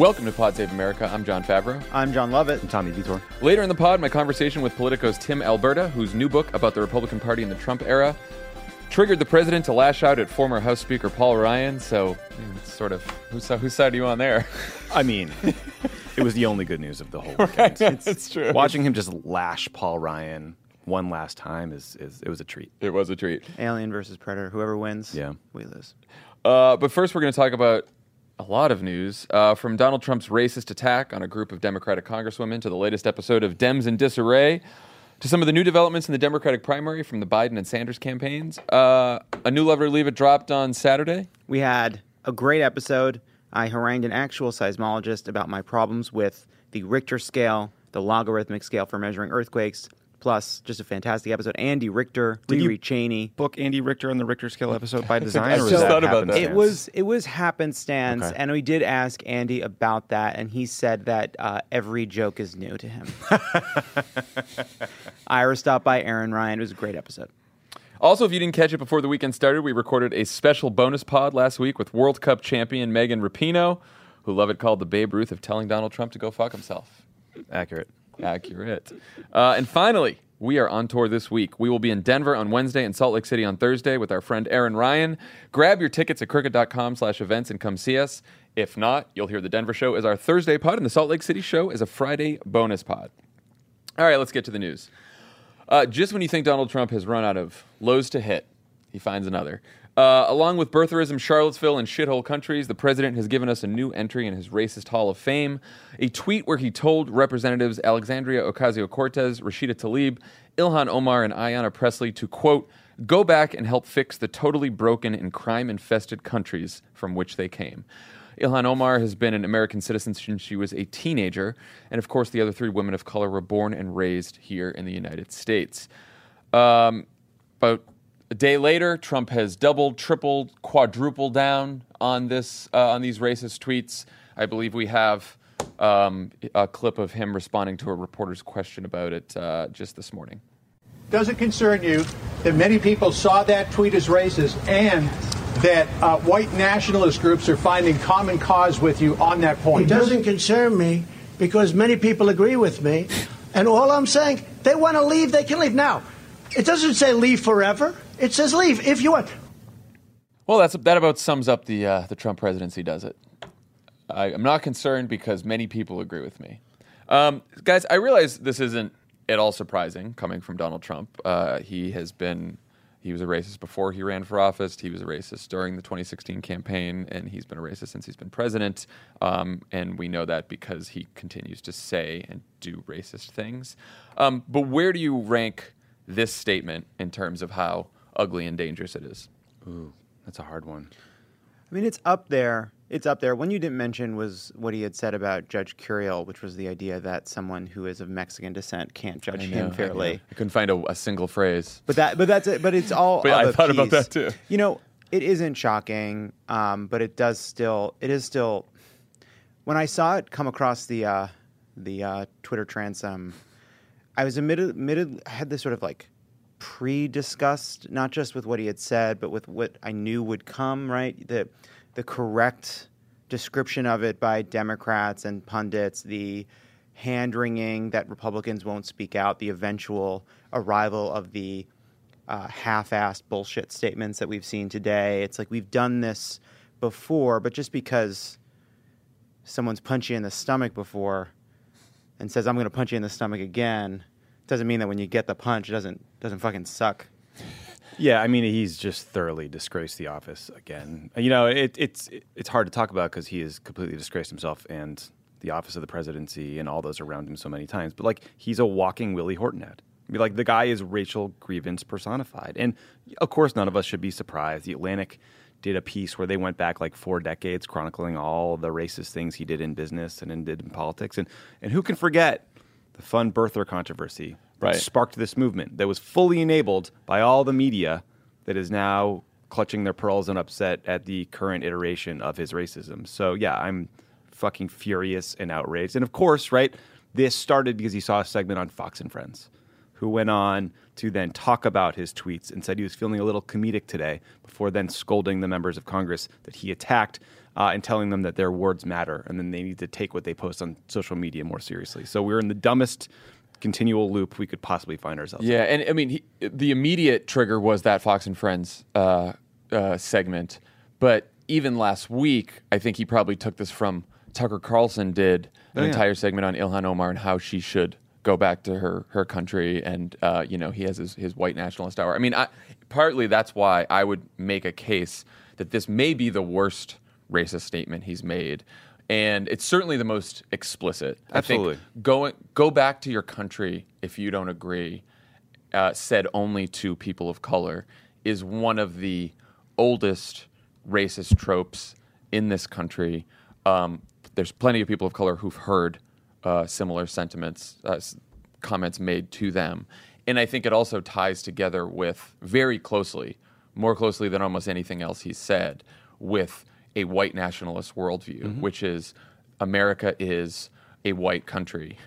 Welcome to Pod Save America. I'm Jon Favreau. I'm Jon Lovett. I'm Tommy Vietor. Later in the pod, my conversation with Politico's Tim Alberta, whose new book about the Republican Party in the Trump era triggered the president to lash out at former House Speaker Paul Ryan. So, it's sort of, whose, whose side are you on there? I mean, it was the only good news of the whole weekend. Right, it's true. Watching him just lash Paul Ryan one last time is, is it was a treat. It was a treat. Alien versus Predator. Whoever wins, Yeah. we lose. Uh, but first, we're going to talk about a lot of news uh, from Donald Trump's racist attack on a group of Democratic congresswomen to the latest episode of Dems in Disarray to some of the new developments in the Democratic primary from the Biden and Sanders campaigns. Uh, a new Love It or Leave It dropped on Saturday. We had a great episode. I harangued an actual seismologist about my problems with the Richter scale, the logarithmic scale for measuring earthquakes, plus just a fantastic episode. Andy Richter, Did you- Cheney. Book Andy Richter on the Richter scale episode by design. I just thought about that. It was it was happenstance, Okay. and we did ask Andy about that, and he said that uh, every joke is new to him. Ira stopped by Erin Ryan. It was a great episode. Also, if you didn't catch it before the weekend started, we recorded a special bonus pod last week with World Cup champion Megan Rapinoe, who Lovett called the Babe Ruth of telling Donald Trump to go fuck himself. accurate. Accurate. Uh, and finally, we are on tour this week. We will be in Denver on Wednesday and Salt Lake City on Thursday with our friend Erin Ryan. Grab your tickets at crooked.com slash events and come see us. If not, you'll hear the Denver show is our Thursday pod and the Salt Lake City show is a Friday bonus pod. All right, let's get to the news. Uh, just when you think Donald Trump has run out of lows to hit, he finds another. Uh, along with birtherism, Charlottesville, and shithole countries, the president has given us a new entry in his racist Hall of Fame. A tweet where he told Representatives Alexandria Ocasio Cortez, Rashida Tlaib, Ilhan Omar, and Ayanna Pressley to, quote, go back and help fix the totally broken and crime infested countries from which they came. Ilhan Omar has been an American citizen since she was a teenager, and of course, the other three women of color were born and raised here in the United States. Um, a day later, Trump has doubled, tripled, quadrupled down on this uh, on these racist tweets. I believe we have um, a clip of him responding to a reporter's question about it uh, just this morning. Does it concern you that many people saw that tweet as racist and that uh, white nationalist groups are finding common cause with you on that point? It doesn't concern me because many people agree with me. And all I'm saying, they want to leave, they can leave. Now, it doesn't say leave forever. It says leave if you want. Well, that's that about sums up the uh, the Trump presidency, does it? I, I'm not concerned because many people agree with me. Um, guys, I realize this isn't at all surprising coming from Donald Trump. Uh, he has been he was a racist before he ran for office. He was a racist during the 2016 campaign, and he's been a racist since he's been president. Um, and we know that because he continues to say and do racist things. Um, but where do you rank this statement in terms of how ugly and dangerous it is? Ooh, that's a hard one. I mean, it's up there. It's up there. One you didn't mention was what he had said about Judge Curiel, which was the idea that someone who is of Mexican descent can't judge I him know, I fairly. I couldn't find a, a single phrase. But that, but that's it. But it's all. But of I a thought about that too. You know, it isn't shocking, um, but it does still. It is still. When I saw it come across the uh, the uh, Twitter transom, I was admitted, admitted I had this sort of like pre-discussed, not just with what he had said, but with what I knew would come. Right, the the correct description of it by Democrats and pundits, the hand wringing that Republicans won't speak out, the eventual arrival of the uh, half-assed bullshit statements that we've seen today. It's like we've done this before, but just because someone's punched you in the stomach before and says I'm going to punch you in the stomach again, doesn't mean that when you get the punch, it doesn't doesn't fucking suck. Yeah, I mean, he's just thoroughly disgraced the office again. You know, it, it's it's hard to talk about because he has completely disgraced himself and the office of the presidency and all those around him so many times. But like, he's a walking Willie Horton ad. I mean, like the guy is racial grievance personified, and of course, none of us should be surprised. The Atlantic did a piece where they went back like four decades, chronicling all the racist things he did in business and did in politics, and and who can forget the fun birther controversy that Right. sparked this movement that was fully enabled by all the media that is now clutching their pearls and upset at the current iteration of his racism. So yeah, I'm fucking furious and outraged. And of course, right, this started because he saw a segment on Fox and Friends, who went on to then talk about his tweets and said he was feeling a little comedic today, before then scolding the members of Congress that he attacked uh, and telling them that their words matter and then they need to take what they post on social media more seriously. So we're in the dumbest continual loop we could possibly find ourselves. in. Yeah, and I mean, he, the immediate trigger was that Fox and Friends uh, uh, segment. But even last week, I think he probably took this from Tucker Carlson did an Oh, yeah. entire segment on Ilhan Omar and how she should go back to her her country, and uh, you know he has his, his white nationalist hour. I mean, I, partly that's why I would make a case that this may be the worst racist statement he's made. And it's certainly the most explicit. Absolutely. I think go, go back to your country if you don't agree uh, said only to people of color is one of the oldest racist tropes in this country. Um, there's plenty of people of color who've heard uh, similar sentiments, uh, s- comments made to them. And I think it also ties together with very closely, more closely than almost anything else he's said, with a white nationalist worldview, which is America is a white country.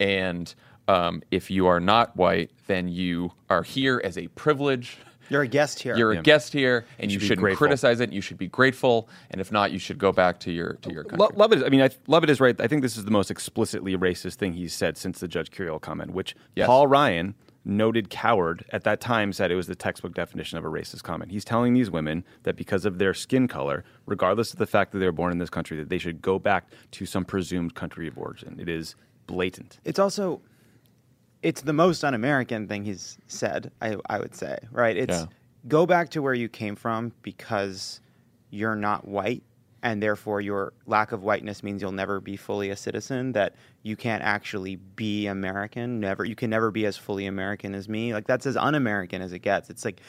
And um, if you are not white, then you are here as a privilege. You're a guest here. You're a guest here, and you, should shouldn't criticize it. You should be grateful, and if not, you should go back to your to your country. Lo- Lovett, is, I mean, I, Lovett is right. I think this is the most explicitly racist thing he's said since the Judge Curiel comment, which Yes. Paul Ryan, noted coward, at that time said it was the textbook definition of a racist comment. He's telling these women that because of their skin color, regardless of the fact that they were born in this country, that they should go back to some presumed country of origin. It is blatant. It's also it's the most un-American thing he's said. I I would say right. It's Yeah. go back to where you came from because you're not white, and therefore your lack of whiteness means you'll never be fully a citizen. That you can't actually be American. Never. You can never be as fully American as me. Like that's as un-American as it gets. It's like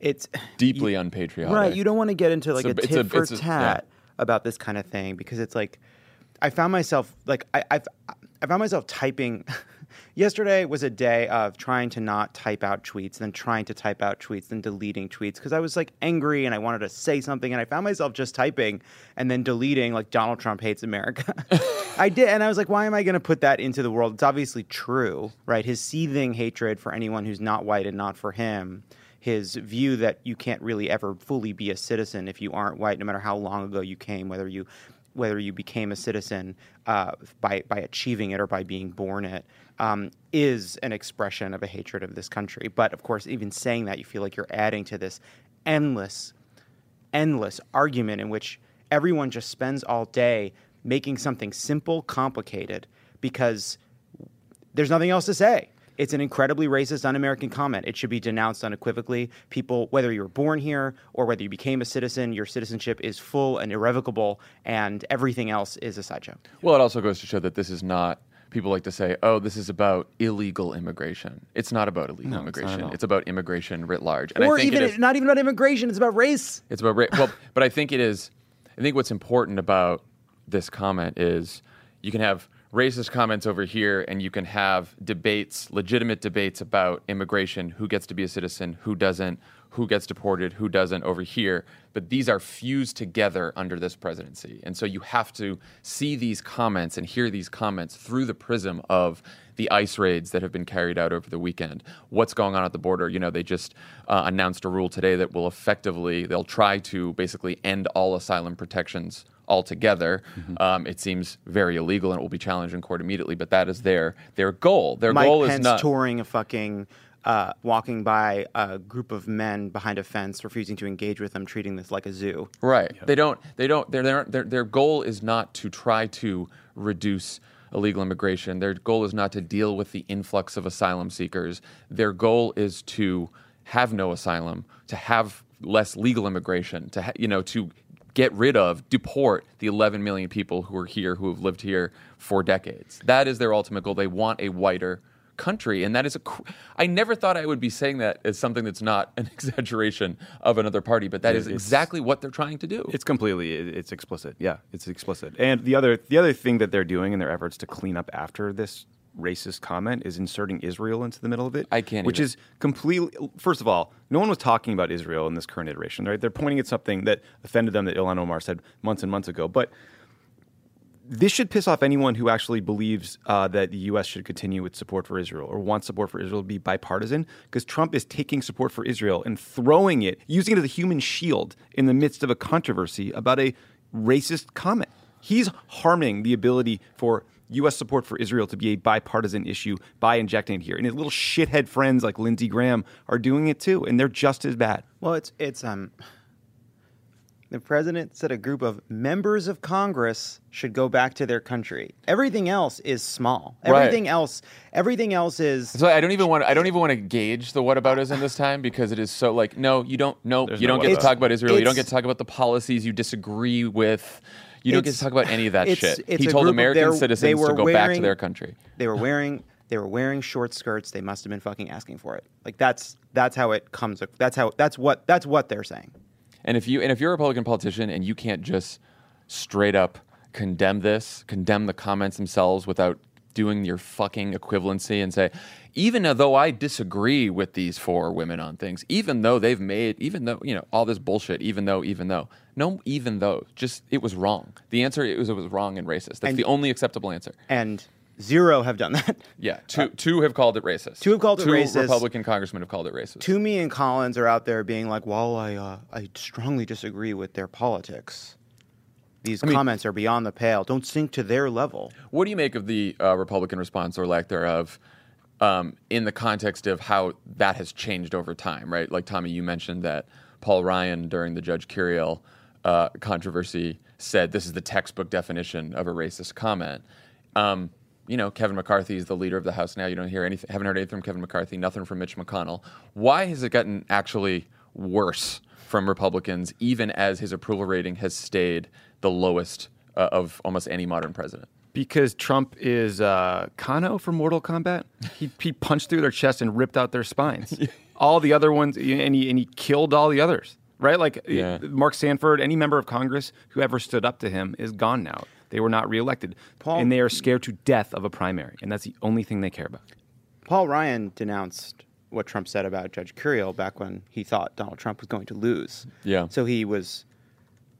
it's Deeply unpatriotic. Right. You don't want to get into like a- a, it's tit a- for it's a- yeah. tat about this kind of thing because it's like I found myself like I I've, I found myself typing. Yesterday was a day of trying to not type out tweets, then trying to type out tweets, then deleting tweets because I was like angry and I wanted to say something, and I found myself just typing and then deleting like Donald Trump hates America. I did, and I was like, why am I going to put that into the world? It's obviously true, right? His seething hatred for anyone who's not white and not for him his view that you can't really ever fully be a citizen if you aren't white, no matter how long ago you came, whether you whether you became a citizen uh, by by achieving it or by being born it, um, is an expression of a hatred of this country. But of course, even saying that, you feel like you're adding to this endless, endless argument in which everyone just spends all day making something simple complicated because there's nothing else to say. It's an incredibly racist, un-American comment. It should be denounced unequivocally. People, whether you were born here or whether you became a citizen, your citizenship is full and irrevocable, and everything else is a sideshow. Well, it also goes to show that this is not. People like to say, "Oh, this is about illegal immigration." It's not about illegal No, it's not at immigration. all. It's about immigration writ large. And or I think even it is, not even about immigration. It's about race. It's about race. well, but I think it is. I think what's important about this comment is you can have racist comments over here, and you can have debates, legitimate debates about immigration, who gets to be a citizen, who doesn't, who gets deported, who doesn't over here. But these are fused together under this presidency, and so you have to see these comments and hear these comments through the prism of the ICE raids that have been carried out over the weekend. What's going on at the border? You know, they just uh, announced a rule today that will effectively, they'll try to basically end all asylum protections altogether. Mm-hmm. Um, it seems very illegal and it will be challenged in court immediately, but that is their their goal. Their Mike goal Pence is not. touring a fucking. Uh, walking by a group of men behind a fence, refusing to engage with them, treating this like a zoo. Right. They don't. They don't. Their their their their goal is not to try to reduce illegal immigration. Their goal is not to deal with the influx of asylum seekers. Their goal is to have no asylum, to have less legal immigration, to ha- you know to get rid of, deport the 11 million people who are here who have lived here for decades. That is their ultimate goal. They want a whiter country and that is a I never thought I would be saying that as something that's not an exaggeration of another party, but that is It's- exactly what they're trying to do. It's completely it- it's explicit. Yeah, it's explicit. And the other the other thing that they're doing in their efforts to clean up after this racist comment is inserting Israel into the middle of it. I can't Which even- is completely. First of all, no one was talking about Israel in this current iteration. Right? They're pointing at something that offended them that Ilhan Omar said months and months ago. But this should piss off anyone who actually believes uh, that the U.S. should continue its support for Israel or wants support for Israel to be bipartisan, because Trump is taking support for Israel and throwing it, using it as a human shield in the midst of a controversy about a racist comment. He's harming the ability for U.S. support for Israel to be a bipartisan issue by injecting it here. And his little shithead friends like Lindsey Graham are doing it too, and they're just as bad. Well, it's it's um. The president said a group of members of Congress should go back to their country. Everything else is small. Right. Everything else, everything else is. So I don't even want I don't even want to gauge the whataboutism this time because it is so like no you don't no There's you no don't get to talk about Israel you don't get to talk about the policies you disagree with you don't get to talk about any of that it's- shit. it's he told American they're- they citizens to were go back to their country. They were wearing they were wearing short skirts. They must have been fucking asking for it. Like that's that's how it comes. That's how that's what that's what they're saying. And if you and if you're a Republican politician and you can't just straight up condemn this, condemn the comments themselves without doing your fucking equivalency and say, even though I disagree with these four women on things, even though they've made, even though you know all this bullshit, even though, even though, no, even though, just it was wrong. The answer it was it was wrong and racist. That's And- the only acceptable answer. And zero have done that. Yeah, two two have called it racist. Two have called it two racist. Republican congressmen have called it racist. Toomey and Collins are out there being like, "Well, I uh, I strongly disagree with their politics. These mean- comments are beyond the pale. Don't sink to their level." What do you make of the uh, Republican response or lack thereof um, in the context of how that has changed over time, right? Like, Tommy, you mentioned that Paul Ryan during the Judge Curiel uh, controversy said this is the textbook definition of a racist comment. Um, you know, Kevin McCarthy is the leader of the House now. You don't hear anything, haven't heard anything from Kevin McCarthy, nothing from Mitch McConnell. Why has it gotten actually worse from Republicans, even as his approval rating has stayed the lowest uh, of almost any modern president? Because Trump is uh, Kano from Mortal Kombat. He, he punched through their chest and ripped out their spines. all the other ones, and he, and he killed all the others. Right? Like Yeah. Mark Sanford, any member of Congress who ever stood up to him is gone now. They were not reelected. Paul- and they are scared to death of a primary. And that's the only thing they care about. Paul Ryan denounced what Trump said about Judge Curiel back when he thought Donald Trump was going to lose. Yeah. So he was.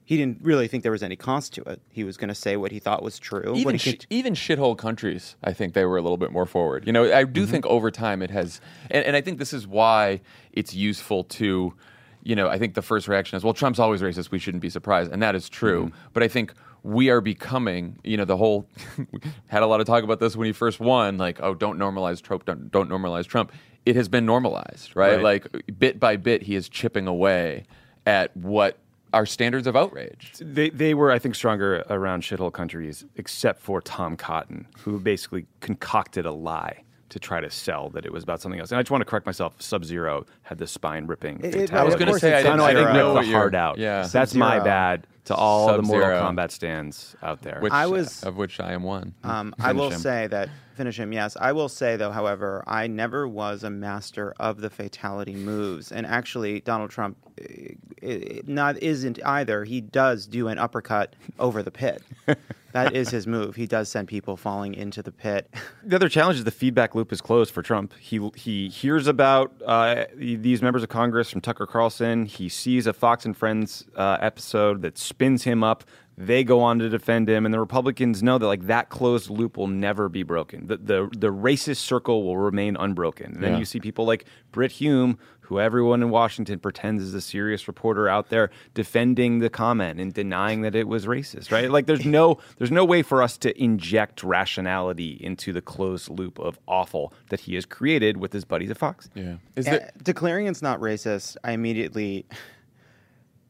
He didn't really think there was any cost to it. He was going to say what he thought was true. even sh- could- even shithole countries, I think they were a little bit more forward. You know, I do mm-hmm. think over time it has, and, and I think this is why it's useful to, you know, I think the first reaction is, well, Trump's always racist. We shouldn't be surprised, and that is true. Mm-hmm. But I think we are becoming, you know, the whole we had a lot of talk about this when he first won, like, oh, don't normalize Trump, don't, don't normalize Trump. It has been normalized, right? Right. Like bit by bit, he is chipping away at what our standards of outrage. They, they were, I think, stronger around shithole countries, except for Tom Cotton, who basically concocted a lie to try to sell that it was about something else. And I just want to correct myself. Sub Zero had the spine ripping. It- it- I was going to say I it's didn't, I think, Sub-Zero. ripped know the what heart out. Yeah, That's my Sub-Zero. bad to all the Mortal Sub-Zero. Kombat stands out there. which I was- of which I am one. Um, I will him. say that finish him. Yes, I will say though. However, I never was a master of the fatality moves, and actually, Donald Trump eh, eh, not isn't either. He does do an uppercut over the pit. that is his move. He does send people falling into the pit. the other challenge is the feedback loop is closed for Trump. He he hears about uh, these members of Congress from Tucker Carlson. He sees a Fox and Friends uh, episode that spins him up. They go on to defend him, and the Republicans know that like that closed loop will never be broken. The the, the racist circle will remain unbroken. And then Yeah. you see people like Brit Hume, who everyone in Washington pretends is a serious reporter out there defending the comment and denying that it was racist, right? Like there's no there's no way for us to inject rationality into the closed loop of awful that he has created with his buddies at Fox. yeah. Is Uh, there, declaring it's not racist, I immediately.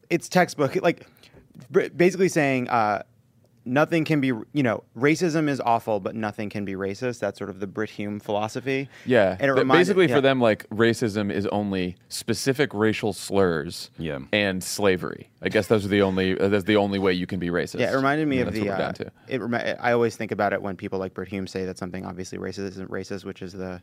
It's textbook. Like, br- basically saying uh, nothing can be you know racism is awful but nothing can be racist that's sort of the brit hume philosophy Yeah. and it But reminded- basically, yeah. for them, like racism is only specific racial slurs Yeah. and slavery. I guess those are the only. Uh, that's the only way you can be racist. yeah it reminded me And of the uh, down to. it remi- i always think about it when people like brit hume say that something obviously racist isn't racist which is the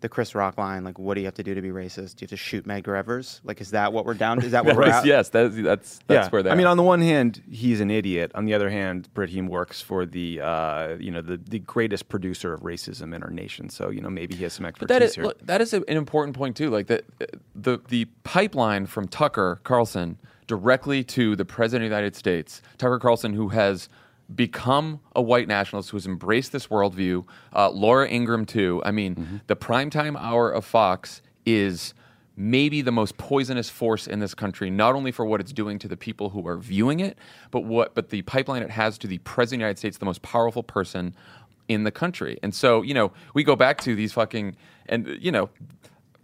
the Chris Rock line, like, what do you have to do to be racist? Do you have to shoot Medgar Evers? Like, is that what we're down? To? Is that what we're Right, at? yes, that's that's that's yeah. where they. I mean, on the one hand, he's an idiot. On the other hand, Brit Hume works for the uh, you know the, the greatest producer of racism in our nation. So you know maybe he has some expertise But that is here. look, that is an important point too. Like the the the pipeline from Tucker Carlson directly to the president of the United States, Tucker Carlson, who has become a white nationalist, who has embraced this worldview. Uh, Laura Ingraham too. I mean, Mm-hmm. the primetime hour of Fox is maybe the most poisonous force in this country not only for what it's doing to the people who are viewing it but what but the pipeline it has to the president of the United States the most powerful person in the country and so you know we go back to these fucking and you know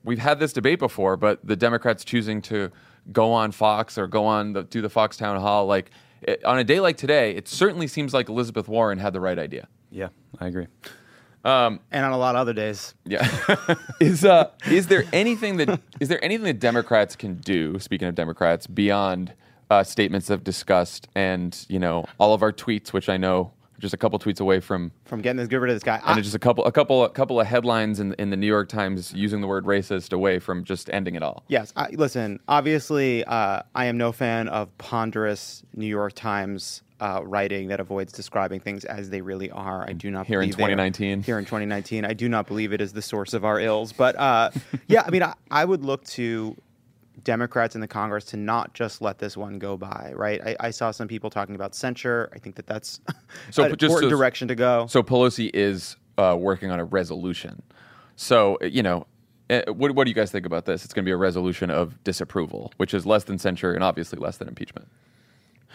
we've had this debate before but the democrats choosing to go on fox or go on the, do the fox town hall like it, on a day like today it certainly seems like elizabeth warren had the right idea yeah, I agree. And on a lot of other days. yeah. is uh is there anything that is there anything that Democrats can do, speaking of Democrats, beyond uh, statements of disgust and, you know, all of our tweets, which I know are just a couple tweets away from From getting this, get rid of this guy. and just a couple a couple a couple of headlines in in the New York Times using the word racist away from just ending it all. Yes, I, listen. Obviously, uh, I am no fan of ponderous New York Times uh, writing that avoids describing things as they really are. I do not Here in believe they 2019. Here in 2019, I do not believe it is the source of our ills. But uh, yeah, I mean, I, I would look to Democrats in the Congress to not just let this one go by. Right? I, I saw some people talking about censure. I think that that's So, an important so- direction to go. So Pelosi is uh, working on a resolution. So you know, eh, what, what do you guys think about this? It's going to be a resolution of disapproval, which is less than censure and obviously less than impeachment.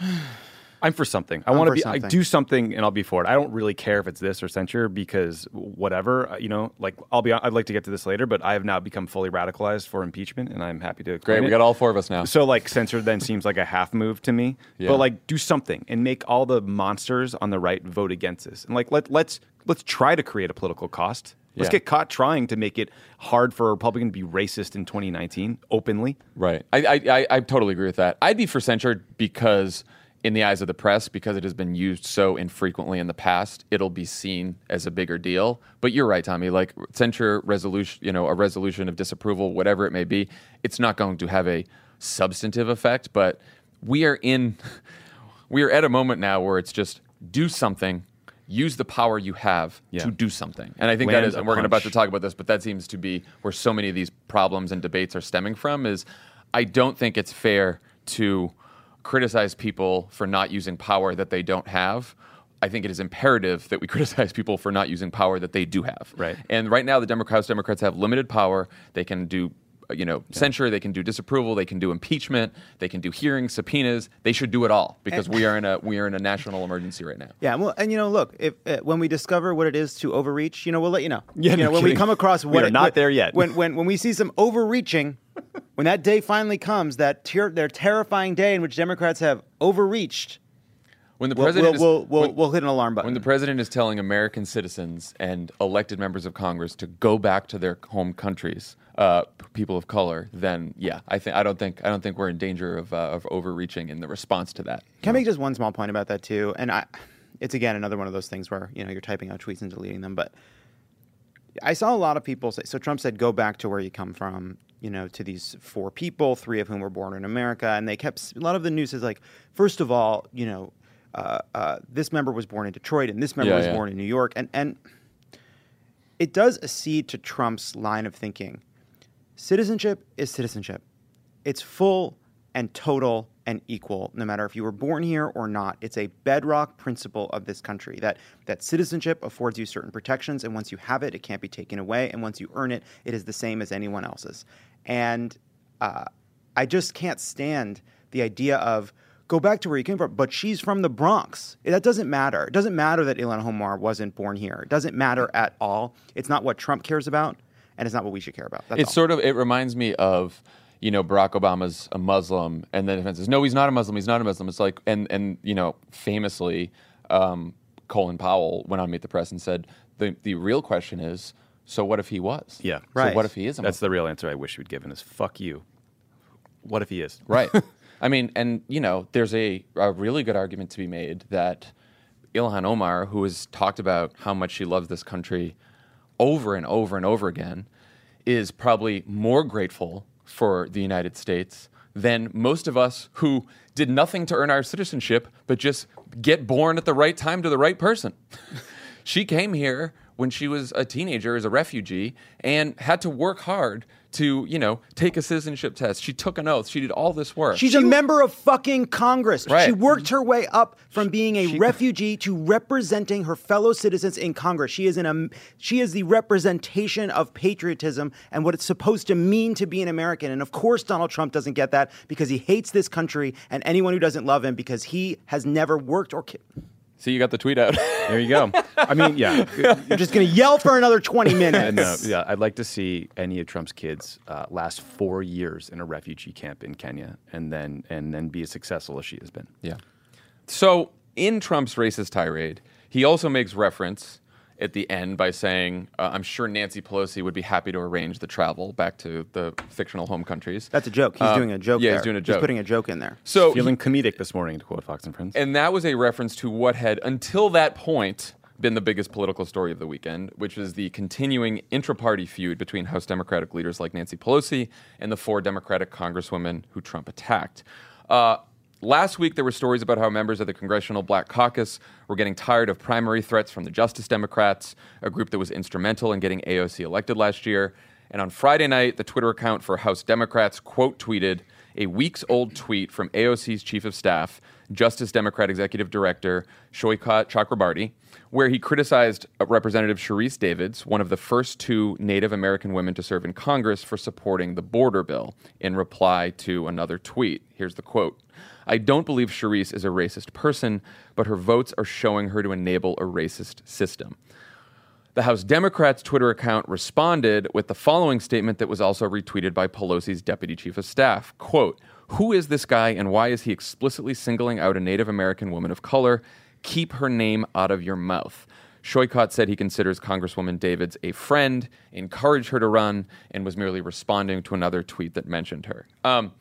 I'm for something. I want to for be. I do something, and I'll be for it. I don't really care if it's this or censure because whatever. uh, You know, like I'll be. I'd like to get to this later, but I have now become fully radicalized for impeachment, and I'm happy to. Great, we it. got all four of us now. So like censor then seems like a half move to me. Yeah. But like do something and make all the monsters on the right vote against this. And like let let's let's try to create a political cost. Let's Yeah. get caught trying to make it hard for a Republican to be racist in 2019 openly. Right. I, I, I, I totally agree with that. I'd be for censure because, in the eyes of the press, because it has been used so infrequently in the past, it'll be seen as a bigger deal. But you're right, Tommy. Like censure resolution, you know, a resolution of disapproval, whatever it may be, it's not going to have a substantive effect. But we are in, we are at a moment now where it's just do something. Use the power you have Yeah. to do something, and I think that Land is. a And we're going about to talk about this, but that seems to be where so many of these problems and debates are stemming from. Is I don't think it's fair to criticize people for not using power that they don't have. I think it is imperative that we criticize people for not using power that they do have. Right. And right now, the Democrats Democrats have limited power. They can do. uh, You know, censure. They can do disapproval. They can do impeachment. They can do hearings, subpoenas. They should do it all because we are in a we are in a national emergency right now. Yeah, well, and you know, look, if uh, when we discover what it is to overreach, you know, we'll let you know. Yeah, you no know, when we come across We what are it- not what- there yet. When when when we see some overreaching, when that day finally comes, that ter- their terrifying day in which Democrats have overreached, When the we'll president we'll, is, we'll, we'll, when- we'll hit an alarm button. When the president is telling American citizens and elected members of Congress to go back to their home countries, uh, people of color, then yeah, I think I don't think I don't think we're in danger of, uh, of overreaching in the response to that. Can I make just one small point about that too? And I, it's again another one of those things where you know you're typing out tweets and deleting them. But I saw a lot of people say. So Trump said, "Go back to where you come from." You know, to these four people, three of whom were born in America, and they kept a lot of the news is like, first of all, you know, uh, uh, this member was born in Detroit, and this member Yeah, was yeah. born in New York, and and it does accede to Trump's line of thinking. Citizenship is citizenship. It's full and total and equal, no matter if you were born here or not. It's a bedrock principle of this country that that citizenship affords you certain protections, and once you have it, it can't be taken away. And once you earn it, it is the same as anyone else's. And uh, I just can't stand the idea of go back to where you came from, but she's from the Bronx. That doesn't matter. It doesn't matter that Ilhan Omar wasn't born here. It doesn't matter at all. It's not what Trump cares about, and it's not what we should care about. That's It's all. sort of it reminds me of you know Barack Obama's a Muslim, and then defense says no, he's not a Muslim. He's not a Muslim. It's like and and you know famously. um, Colin Powell went on Meet the Press and said the the real question is, so what if he was? Yeah. So Right. what if he is a That's the real answer I wish you'd given is fuck you. What if he is? Right. I mean, and you know, there's a, a really good argument to be made that Ilhan Omar, who has talked about how much she loves this country over and over and over again, is probably more grateful for the United States than most of us who did nothing to earn our citizenship but just get born at the right time to the right person. she came here when she was a teenager as a refugee and had to work hard to, you know, take a citizenship test. She took an oath. She did all this work. She's a member of fucking Congress. Right. She worked her way up from being a refugee to representing her fellow citizens in Congress. She is an she is the representation of patriotism and what it's supposed to mean to be an American. And of course, Donald Trump doesn't get that because he hates this country and anyone who doesn't love him because he has never worked or. Ki- See, you got the tweet out. There you go. I mean, yeah. You're just gonna yell for another 20 minutes. And, uh, yeah, I'd like to see any of Trump's kids uh, last four years in a refugee camp in Kenya, and then and then be as successful as she has been. Yeah. So in Trump's racist tirade, he also makes reference at the end by saying, uh, "I'm sure Nancy Pelosi would be happy to arrange the travel back to the fictional home countries." That's a joke. He's Uh, doing a joke. Yeah, there. he's doing a joke. He's putting a joke in there. so Feeling comedic this morning, to quote Fox and Friends. and that was a reference to what had, until that point, been the biggest political story of the weekend, which is the continuing intra party feud between House Democratic leaders like Nancy Pelosi and the four Democratic congresswomen who Trump attacked. Uh, last week, there were stories about how members of the Congressional Black Caucus were getting tired of primary threats from the Justice Democrats, a group that was instrumental in getting AOC elected last year. And on Friday night, the Twitter account for House Democrats quote tweeted a weeks old tweet from AOC's chief of staff, Justice Democrat Executive Director Saikat Chakrabarti, where he criticized Representative Sharice Davids, one of the first two Native American women to serve in Congress, for supporting the border bill in reply to another tweet. Here's the quote. I don't believe Sharice is a racist person, but her votes are showing her to enable a racist system. The House Democrats' Twitter account responded with the following statement that was also retweeted by Pelosi's deputy chief of staff. Quote, Who is this guy and why is he explicitly singling out a Native American woman of color? Keep her name out of your mouth. Saikat said he considers Congresswoman Davids a friend, encouraged her to run, and was merely responding to another tweet that mentioned her. Um,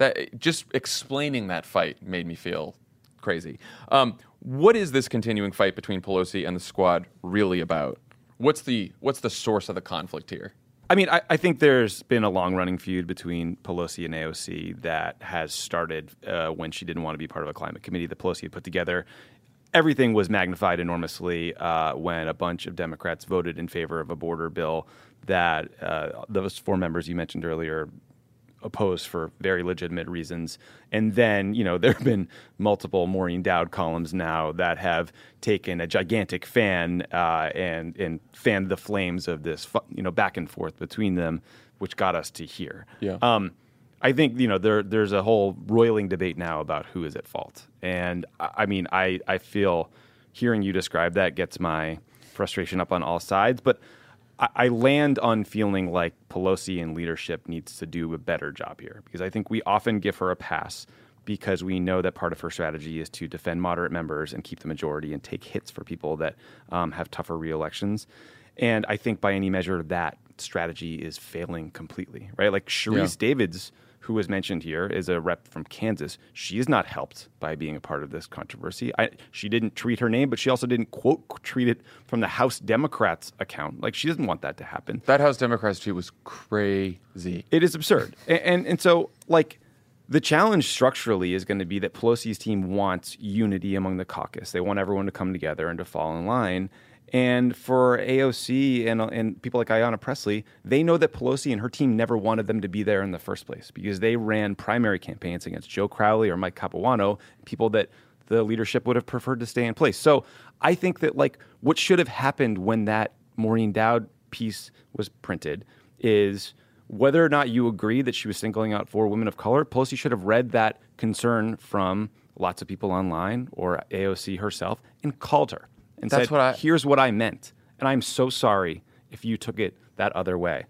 that just explaining that fight made me feel crazy. Um, what is this continuing fight between Pelosi and the squad really about? What's the what's the source of the conflict here? I mean, I, I think there's been a long running feud between Pelosi and AOC that has started uh, when she didn't want to be part of a climate committee that Pelosi had put together. Everything was magnified enormously uh, when a bunch of Democrats voted in favor of a border bill that uh, those four members you mentioned earlier opposed for very legitimate reasons. And then, you know, there have been multiple Maureen Dowd columns now that have taken a gigantic fan uh, and and fanned the flames of this, you know, back and forth between them, which got us to here. Yeah. Um, I think you know there there's a whole roiling debate now about who is at fault, and I, I mean I I feel hearing you describe that gets my frustration up on all sides, but I, land on feeling like Pelosi and leadership needs to do a better job here because I think we often give her a pass because we know that part of her strategy is to defend moderate members and keep the majority and take hits for people that um, have tougher re-elections. And I think by any measure that strategy is failing completely, right? Like Sharice Davids, who was mentioned here, is a rep from Kansas. She is not helped by being a part of this controversy. I, she didn't tweet her name, but she also didn't quote tweet it from the House Democrats account. Like she doesn't want that to happen. That House Democrats tweet was crazy. It is absurd. And, and, and so, like, the challenge structurally is going to be that Pelosi's team wants unity among the caucus. They want everyone to come together and to fall in line. And for AOC and, and people like Ayanna Pressley, they know that Pelosi and her team never wanted them to be there in the first place because they ran primary campaigns against Joe Crowley or Mike Capuano, people that the leadership would have preferred to stay in place. So I think that like what should have happened when that Maureen Dowd piece was printed is whether or not you agree that she was singling out four women of color, Pelosi should have read that concern from lots of people online or AOC herself and called her and That's said, what I- "Here's what I meant, and I'm so sorry if you took it that other way."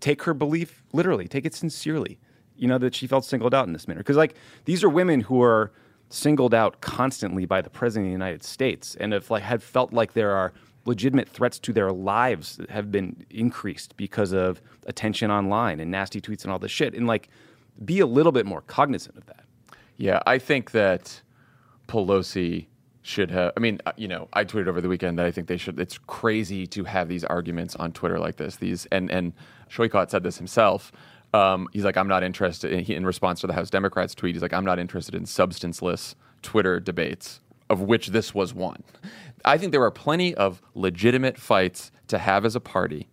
Take her belief literally. Take it sincerely. You know that she felt singled out in this manner because like these are women who are singled out constantly by the president of the United States and have like had felt like there are legitimate threats to their lives that have been increased because of attention online and nasty tweets and all this shit and like be a little bit more cognizant of that. Yeah, I think that Pelosi should have. I mean, uh, you know, I tweeted over the weekend that I think they should. It's crazy to have these arguments on Twitter like this. These and and Saikat said this himself. Um, he's like, I'm not interested. In, he, in response to the House Democrats tweet, he's like, I'm not interested in substanceless Twitter debates, of which this was one. I think there are plenty of legitimate fights to have as a party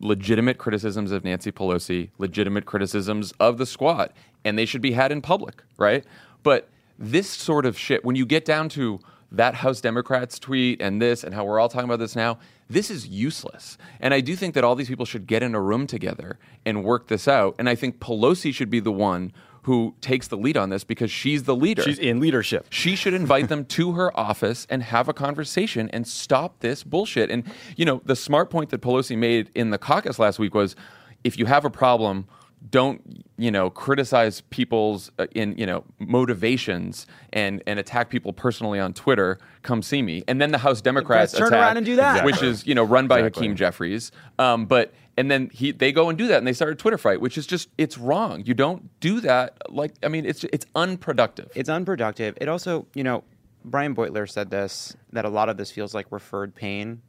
legitimate criticisms of Nancy Pelosi, legitimate criticisms of the squad, and they should be had in public, right? But this sort of shit, when you get down to that House Democrats tweet and this and how we're all talking about this now, this is useless. And I do think that all these people should get in a room together and work this out. And I think Pelosi should be the one who takes the lead on this because she's the leader. She's in leadership. She should invite them to her office and have a conversation and stop this bullshit. And, you know, the smart point that Pelosi made in the caucus last week was if you have a problem, don't you know criticize people's uh, in you know motivations and and attack people personally on Twitter. Come see me, and then the House Democrats turn attack, around and do that. which is you know run by Exactly. Hakeem Jeffries. Um, but and then he they go and do that, and they start a Twitter fight, which is just it's wrong. You don't do that. Like I mean, it's it's unproductive. It's unproductive. It also, you know, Brian Beutler said this that a lot of this feels like referred pain.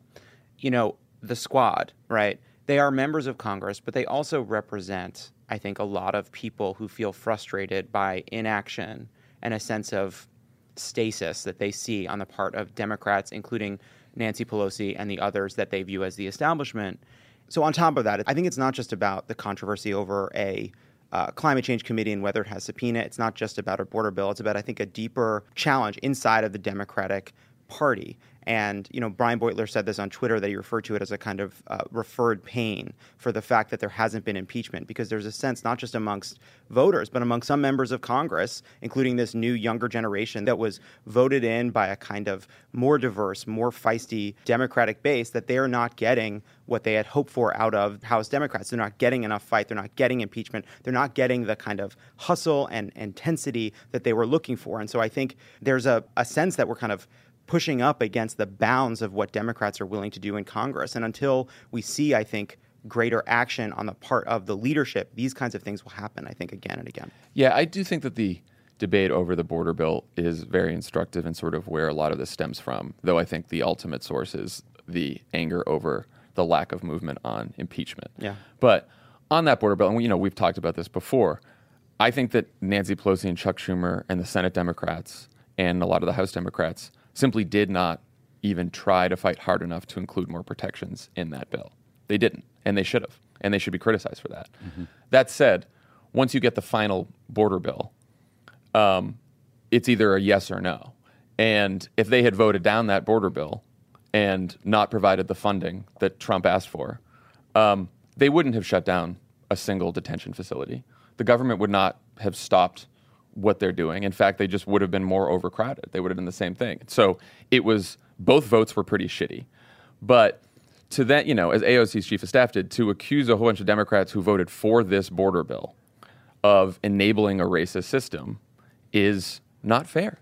You know, the squad, right? They are members of Congress, but they also represent, I think, a lot of people who feel frustrated by inaction and a sense of stasis that they see on the part of Democrats, including Nancy Pelosi and the others that they view as the establishment. So, on top of that, I think it's not just about the controversy over a uh, climate change committee and whether it has subpoena. It's not just about a border bill. It's about, I think, a deeper challenge inside of the Democratic Party. And you know, Brian Beutler said this on Twitter that he referred to it as a kind of uh, referred pain for the fact that there hasn't been impeachment because there's a sense not just amongst voters but among some members of Congress, including this new younger generation that was voted in by a kind of more diverse, more feisty Democratic base that they are not getting what they had hoped for out of House Democrats. They're not getting enough fight. They're not getting impeachment. They're not getting the kind of hustle and intensity that they were looking for. And so I think there's a, a sense that we're kind of pushing up against the bounds of what Democrats are willing to do in Congress. And until we see, I think, greater action on the part of the leadership, these kinds of things will happen, I think, again and again. Yeah, I do think that the debate over the border bill is very instructive and sort of where a lot of this stems from. Though I think the ultimate source is the anger over the lack of movement on impeachment. Yeah. But on that border bill, and we, you know we've talked about this before. I think that Nancy Pelosi and Chuck Schumer and the Senate Democrats and a lot of the House Democrats simply did not even try to fight hard enough to include more protections in that bill. They didn't, and they should have, and they should be criticized for that. That said, once you get the final border bill, um, it's either a yes or no. And if they had voted down that border bill and not provided the funding that Trump asked for, um, they wouldn't have shut down a single detention facility. The government would not have stopped what they're doing. In fact, they just would have been more overcrowded. They would have done the same thing. So it was both votes were pretty shitty. But to that, you know, as AOC's chief of staff did, to accuse a whole bunch of Democrats who voted for this border bill of enabling a racist system is not fair.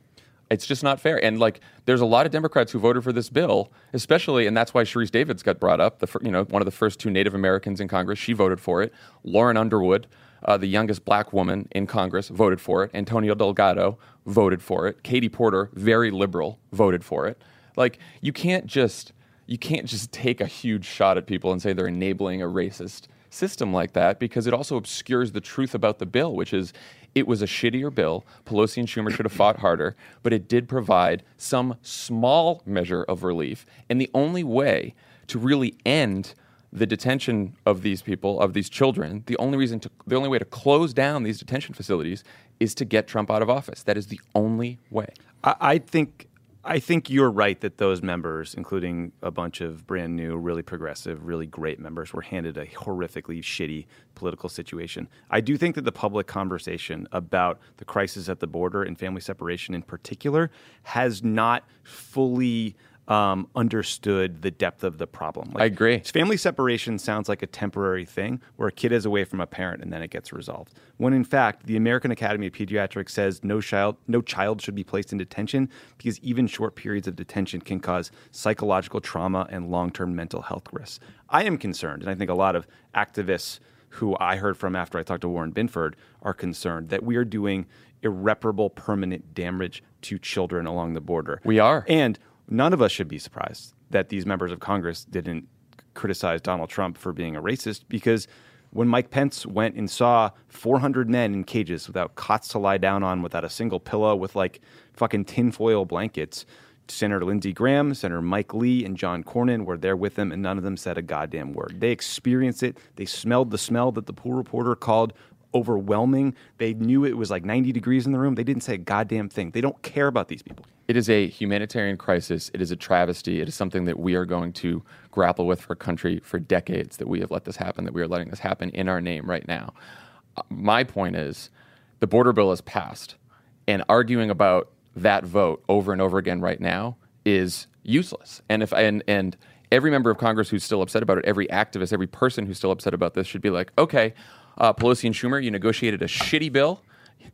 It's just not fair. And like, there's a lot of Democrats who voted for this bill, especially, and that's why Sharice Davids got brought up. The you know one of the first two Native Americans in Congress, she voted for it. Lauren Underwood, uh, the youngest black woman in Congress, voted for it. Antonio Delgado voted for it. Katie Porter, very liberal, voted for it. Like, you can't just you can't just take a huge shot at people and say they're enabling a racist system like that because it also obscures the truth about the bill, which is it was a shittier bill. Pelosi and Schumer should have fought harder, but it did provide some small measure of relief. And the only way to really end the detention of these people, of these children, the only reason to, the only way to close down these detention facilities is to get Trump out of office. That is the only way. I, I think I think you're right that those members, including a bunch of brand new, really progressive, really great members, were handed a horrifically shitty political situation. I do think that the public conversation about the crisis at the border and family separation in particular has not fully um, understood the depth of the problem. I agree. Family separation sounds like a temporary thing where a kid is away from a parent and then it gets resolved. When in fact, the American Academy of Pediatrics says no child, no child should be placed in detention because even short periods of detention can cause psychological trauma and long-term mental health risks. I am concerned, and I think a lot of activists who I heard from after I talked to Warren Binford are concerned that we are doing irreparable permanent damage to children along the border. We are. And none of us should be surprised that these members of Congress didn't criticize Donald Trump for being a racist because when Mike Pence went and saw 400 men in cages without cots to lie down on, without a single pillow, with like fucking tinfoil blankets, Senator Lindsey Graham, Senator Mike Lee, and John Cornyn were there with them, and none of them said a goddamn word. They experienced it. They smelled the smell that the pool reporter called overwhelming. They knew it was like 90 degrees in the room. They didn't say a goddamn thing. They don't care about these people. It is a humanitarian crisis. It is a travesty. It is something that we are going to grapple with for a country for decades that we have let this happen, that we are letting this happen in our name right now. Uh, my point is the border bill is passed, and arguing about that vote over and over again right now is useless. And if and and every member of Congress who's still upset about it, every activist, every person who's still upset about this should be like, okay, uh, Pelosi and Schumer, you negotiated a shitty bill.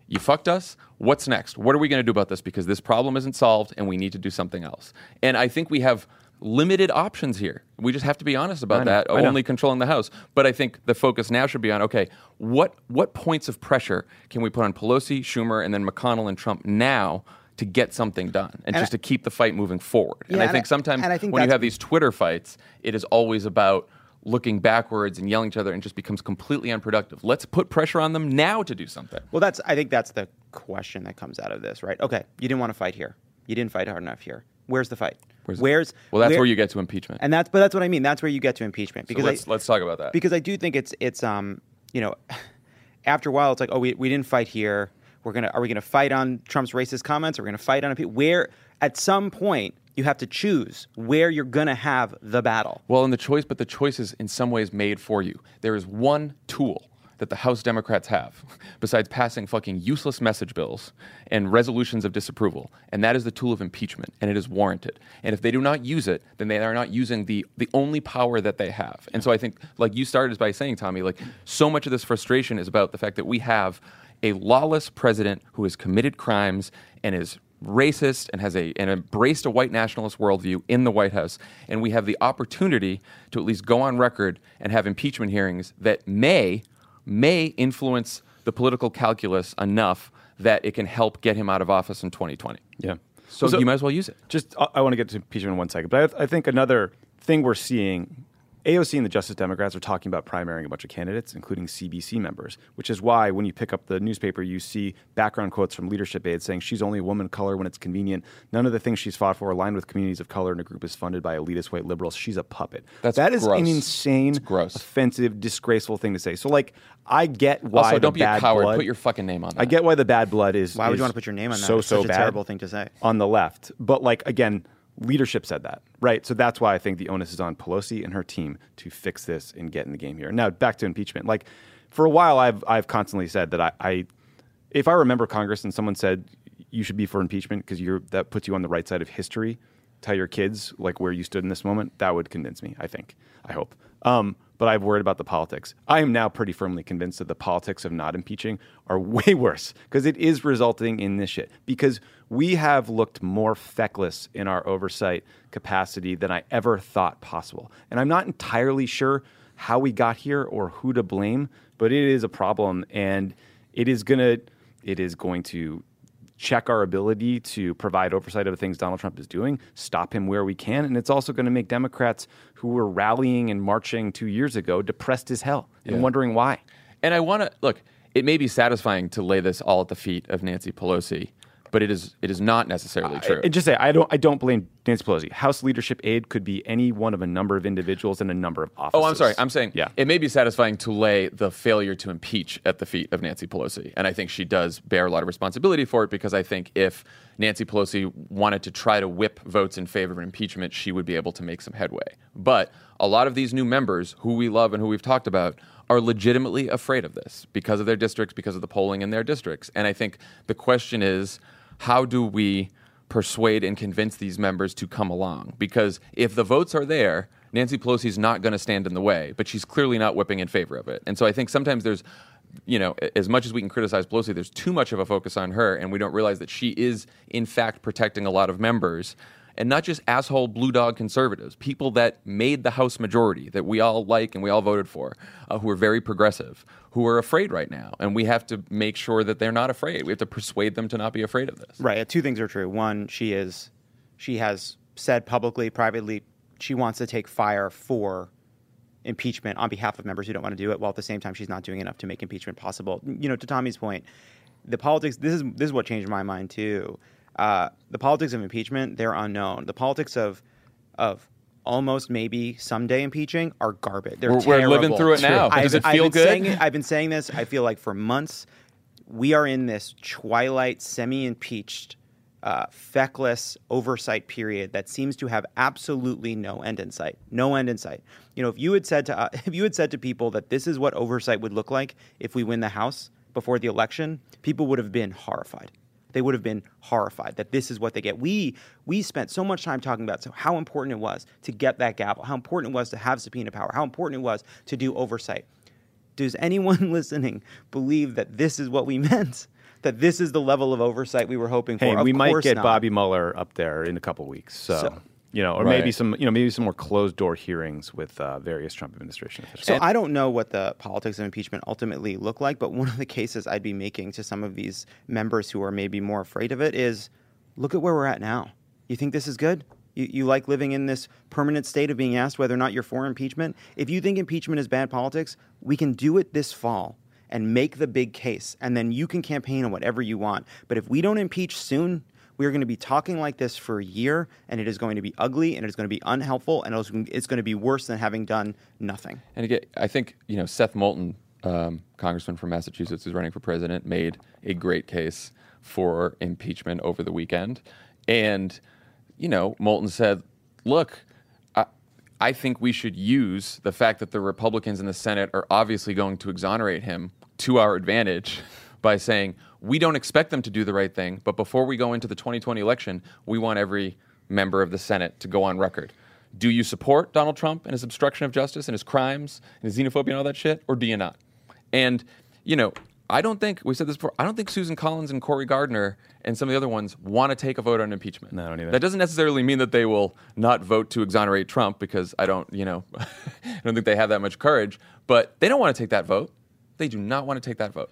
You fucked us. What's next? What are we going to do about this? Because this problem isn't solved and we need to do something else. And I think we have limited options here. We just have to be honest about know, that, only controlling the House. But I think the focus now should be on okay, what, what points of pressure can we put on Pelosi, Schumer, and then McConnell and Trump now? To get something done and, And just I- to keep the fight moving forward. and I think I- sometimes and I think when you have these Twitter fights, it is always about looking backwards and yelling at each other and just becomes completely unproductive. Let's put pressure on them now to do something. Well, that's I think that's the question that comes out of this, right? Okay, you didn't want to fight here. You didn't fight hard enough here. Where's the fight? Where's- Where's Well, that's where- where you get to impeachment. And that's but that's what I mean. That's where you get to impeachment So because let's I, let's talk about that. because I do think it's it's um you know after a while it's like oh we, we didn't fight here we're gonna are we gonna fight on Trump's racist comments are we gonna fight on a where at some point you have to choose where you're gonna have the battle Well, and the choice, but the choice is in some ways made for you. There is one tool that the House Democrats have, besides passing fucking useless message bills and resolutions of disapproval, and that is the tool of impeachment, and it is warranted. And if they do not use it, then they are not using the the only power that they have. And so I think, like you started by saying, Tommy, like so much of this frustration is about the fact that we have a lawless president who has committed crimes and is racist and has a and embraced a white nationalist worldview in the White House, and we have the opportunity to at least go on record and have impeachment hearings that may may influence the political calculus enough that it can help get him out of office in 2020. Yeah. So, you might as well use it. Just, I, I want to get to impeachment in one second, but I, I think another thing we're seeing, AOC and the Justice Democrats are talking about primarying a bunch of candidates, including CBC members, which is why when you pick up the newspaper, you see background quotes from leadership aides saying she's only a woman of color when it's convenient. None of the things she's fought for align with communities of color, and a group is funded by elitist white liberals. She's a puppet. That's that is an insane, gross. offensive, disgraceful thing to say. So, like, I get why Also, the don't be a bad coward. blood- Put your fucking name on that. I get why the bad blood is. Why would is you want to put your name on that? So It's so such a bad terrible thing to say. on the left. But like again, leadership said that, right? So that's why I think the onus is on Pelosi and her team to fix this and get in the game here. Now back to impeachment. Like for a while, I've I've constantly said that I, I if I remember Congress and someone said you should be for impeachment because you're that puts you on the right side of history. Tell your kids like where you stood in this moment. That would convince me. I think. I hope. Um, but I've worried about the politics. I am now pretty firmly convinced that the politics of not impeaching are way worse because it is resulting in this shit. Because we have looked more feckless in our oversight capacity than I ever thought possible. And I'm not entirely sure how we got here or who to blame, but it is a problem and it is gonna it is going to check our ability to provide oversight of the things Donald Trump is doing, stop him where we can, and it's also going to make Democrats who were rallying and marching two years ago depressed as hell and Yeah. wondering why. And I want to look. It may be satisfying to lay this all at the feet of Nancy Pelosi, but it is it is not necessarily true. And just say I don't I don't blame Nancy Pelosi. House leadership aid could be any one of a number of individuals in a number of offices. Oh, I'm sorry. I'm saying yeah. it may be satisfying to lay the failure to impeach at the feet of Nancy Pelosi. And I think she does bear a lot of responsibility for it because I think if Nancy Pelosi wanted to try to whip votes in favor of impeachment, she would be able to make some headway. But a lot of these new members who we love and who we've talked about are legitimately afraid of this because of their districts, because of the polling in their districts. And I think the question is how do we persuade and convince these members to come along. Because if the votes are there, Nancy Pelosi's not going to stand in the way, but she's clearly not whipping in favor of it. And so I think sometimes there's, you know, as much as we can criticize Pelosi, there's too much of a focus on her, and we don't realize that she is, in fact, protecting a lot of members. And not just asshole blue dog conservatives, people that made the House majority that we all like and we all voted for, uh, who are very progressive, who are afraid right now. And we have to make sure that they're not afraid. We have to persuade them to not be afraid of this. Right. Two things are true. One, she is, she has said publicly, privately, she wants to take fire for impeachment on behalf of members who don't want to do it, while at the same time she's not doing enough to make impeachment possible. You know, to Tommy's point, the politics. This is this is what changed my mind too. Uh, the politics of impeachment, they're unknown. The politics of of almost maybe someday impeaching are garbage. They're We're- we're living through it now. I've- Does it I've feel been good? saying I've been saying this. I feel like for months, we are in this twilight, semi-impeached, uh, feckless oversight period that seems to have absolutely no end in sight. No end in sight. You know, if you had said to uh, if you had said to people that this is what oversight would look like if we win the House before the election, people would have been horrified. They would have been horrified that this is what they get. We we spent so much time talking about so how important it was to get that gavel, how important it was to have subpoena power, how important it was to do oversight does anyone listening believe that this is what we meant? That this is the level of oversight we were hoping for? Hey, Of we might get not. Bobby Mueller up there in a couple weeks. So, So- you know, or Right. maybe some, you know, maybe some more closed door hearings with uh, various Trump administration officials. So I don't know what the politics of impeachment ultimately look like, but one of the cases I'd be making to some of these members who are maybe more afraid of it is, look at where we're at now. You think this is good? You, you like living in this permanent state of being asked whether or not you're for impeachment? If you think impeachment is bad politics, we can do it this fall and make the big case, and then you can campaign on whatever you want. But if we don't impeach soon, we are going to be talking like this for a year, and it is going to be ugly, and it is going to be unhelpful, and it's going to be worse than having done nothing. And again, I think you know Seth Moulton, um, congressman from Massachusetts, who's running for president, made a great case for impeachment over the weekend. And you know, Moulton said, "Look, I, I think we should use the fact that the Republicans in the Senate are obviously going to exonerate him to our advantage." By saying we don't expect them to do the right thing, but before we go into the 2020 election, we want every member of the Senate to go on record. Do you support Donald Trump and his obstruction of justice and his crimes and his xenophobia and all that shit, or do you not? And, you know, I don't think, we said this before, I don't think Susan Collins and Cory Gardner and some of the other ones want to take a vote on impeachment. No, I don't either. That doesn't necessarily mean that they will not vote to exonerate Trump because I don't, you know, I don't think they have that much courage, but they don't want to take that vote. They do not want to take that vote.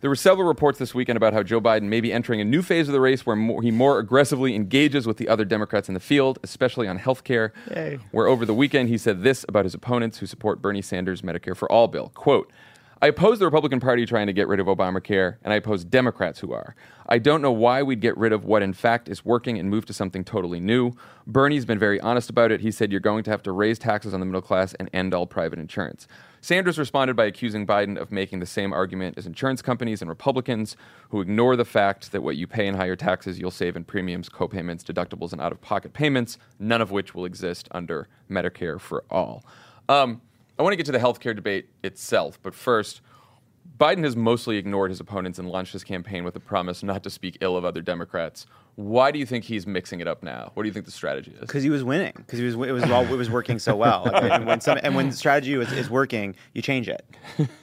There were several reports this weekend about how Joe Biden may be entering a new phase of the race where more, he more aggressively engages with the other Democrats in the field, especially on health care. Where over the weekend he said this about his opponents who support Bernie Sanders' Medicare for All bill. Quote, I oppose the Republican Party trying to get rid of Obamacare, and I oppose Democrats who are. I don't know why we'd get rid of what in fact is working and move to something totally new. Bernie's been very honest about it. He said you're going to have to raise taxes on the middle class and end all private insurance. Sanders responded by accusing Biden of making the same argument as insurance companies and Republicans who ignore the fact that what you pay in higher taxes you'll save in premiums, copayments, deductibles, and out of pocket payments, none of which will exist under Medicare for all. Um, I want to get to the healthcare debate itself, but first, Biden has mostly ignored his opponents and launched his campaign with a promise not to speak ill of other Democrats. Why do you think he's mixing it up now? What do you think the strategy is? Because he was winning. Because he was it was all, it was working so well. Like, and when some, and when strategy is, is working, you change it.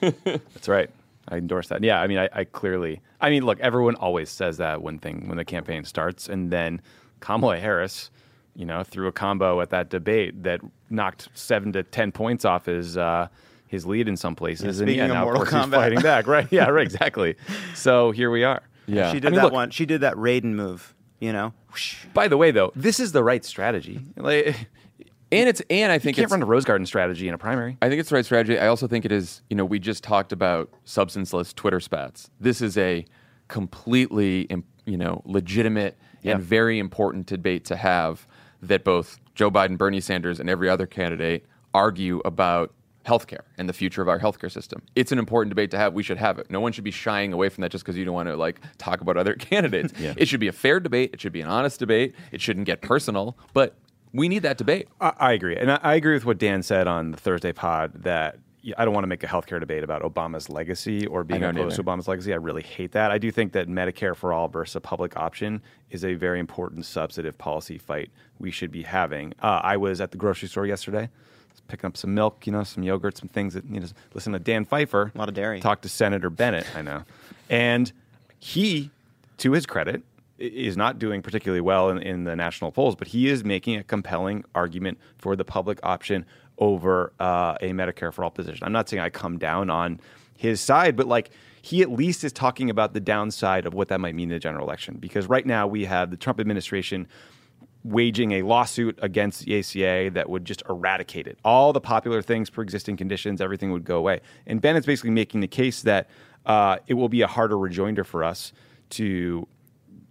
That's right. I endorse that. Yeah, I mean, I, I clearly. I mean, look, everyone always says that when thing when the campaign starts, and then Kamala Harris, you know, threw a combo at that debate that knocked seven to ten points off his uh, his lead in some places. Yeah, and yeah, of now Mortal of course he's fighting back, right? Yeah, right, exactly. So here we are. Yeah. She did I mean, that look, one. She did that Raiden move. You know. By the way, though, this is the right strategy. Like, and it's and I think you think can't it's, run a rose garden strategy in a primary. I think it's the right strategy. I also think it is, you know, we just talked about substanceless Twitter spats. This is a completely, you know, legitimate Yeah. and very important debate to have that both Joe Biden, Bernie Sanders, and every other candidate argue about healthcare and the future of our healthcare system. It's an important debate to have. We should have it. No one should be shying away from that just because you don't want to like talk about other candidates. Yeah. It should be a fair debate. It should be an honest debate. It shouldn't get personal, but we need that debate. I, I agree, and I, I agree with what Dan said on the Thursday pod that I don't want to make a healthcare debate about Obama's legacy or being opposed to. Obama's legacy. I really hate that. I do think that Medicare for all versus a public option is a very important substantive policy fight we should be having. Uh, I was at the grocery store yesterday. Picking up some milk, you know, some yogurt, some things that you know. Listen to Dan Pfeiffer. A lot of dairy. Talk to Senator Bennet. I know, and he, to his credit, is not doing particularly well in, in the national polls, but he is making a compelling argument for the public option over uh, a Medicare for all position. I'm not saying I come down on his side, but like he at least is talking about the downside of what that might mean in the general election. Because right now we have the Trump administration waging a lawsuit against the ACA that would just eradicate it. All the popular things, pre-existing conditions, everything would go away. And Bennet's basically making the case that uh, it will be a harder rejoinder for us to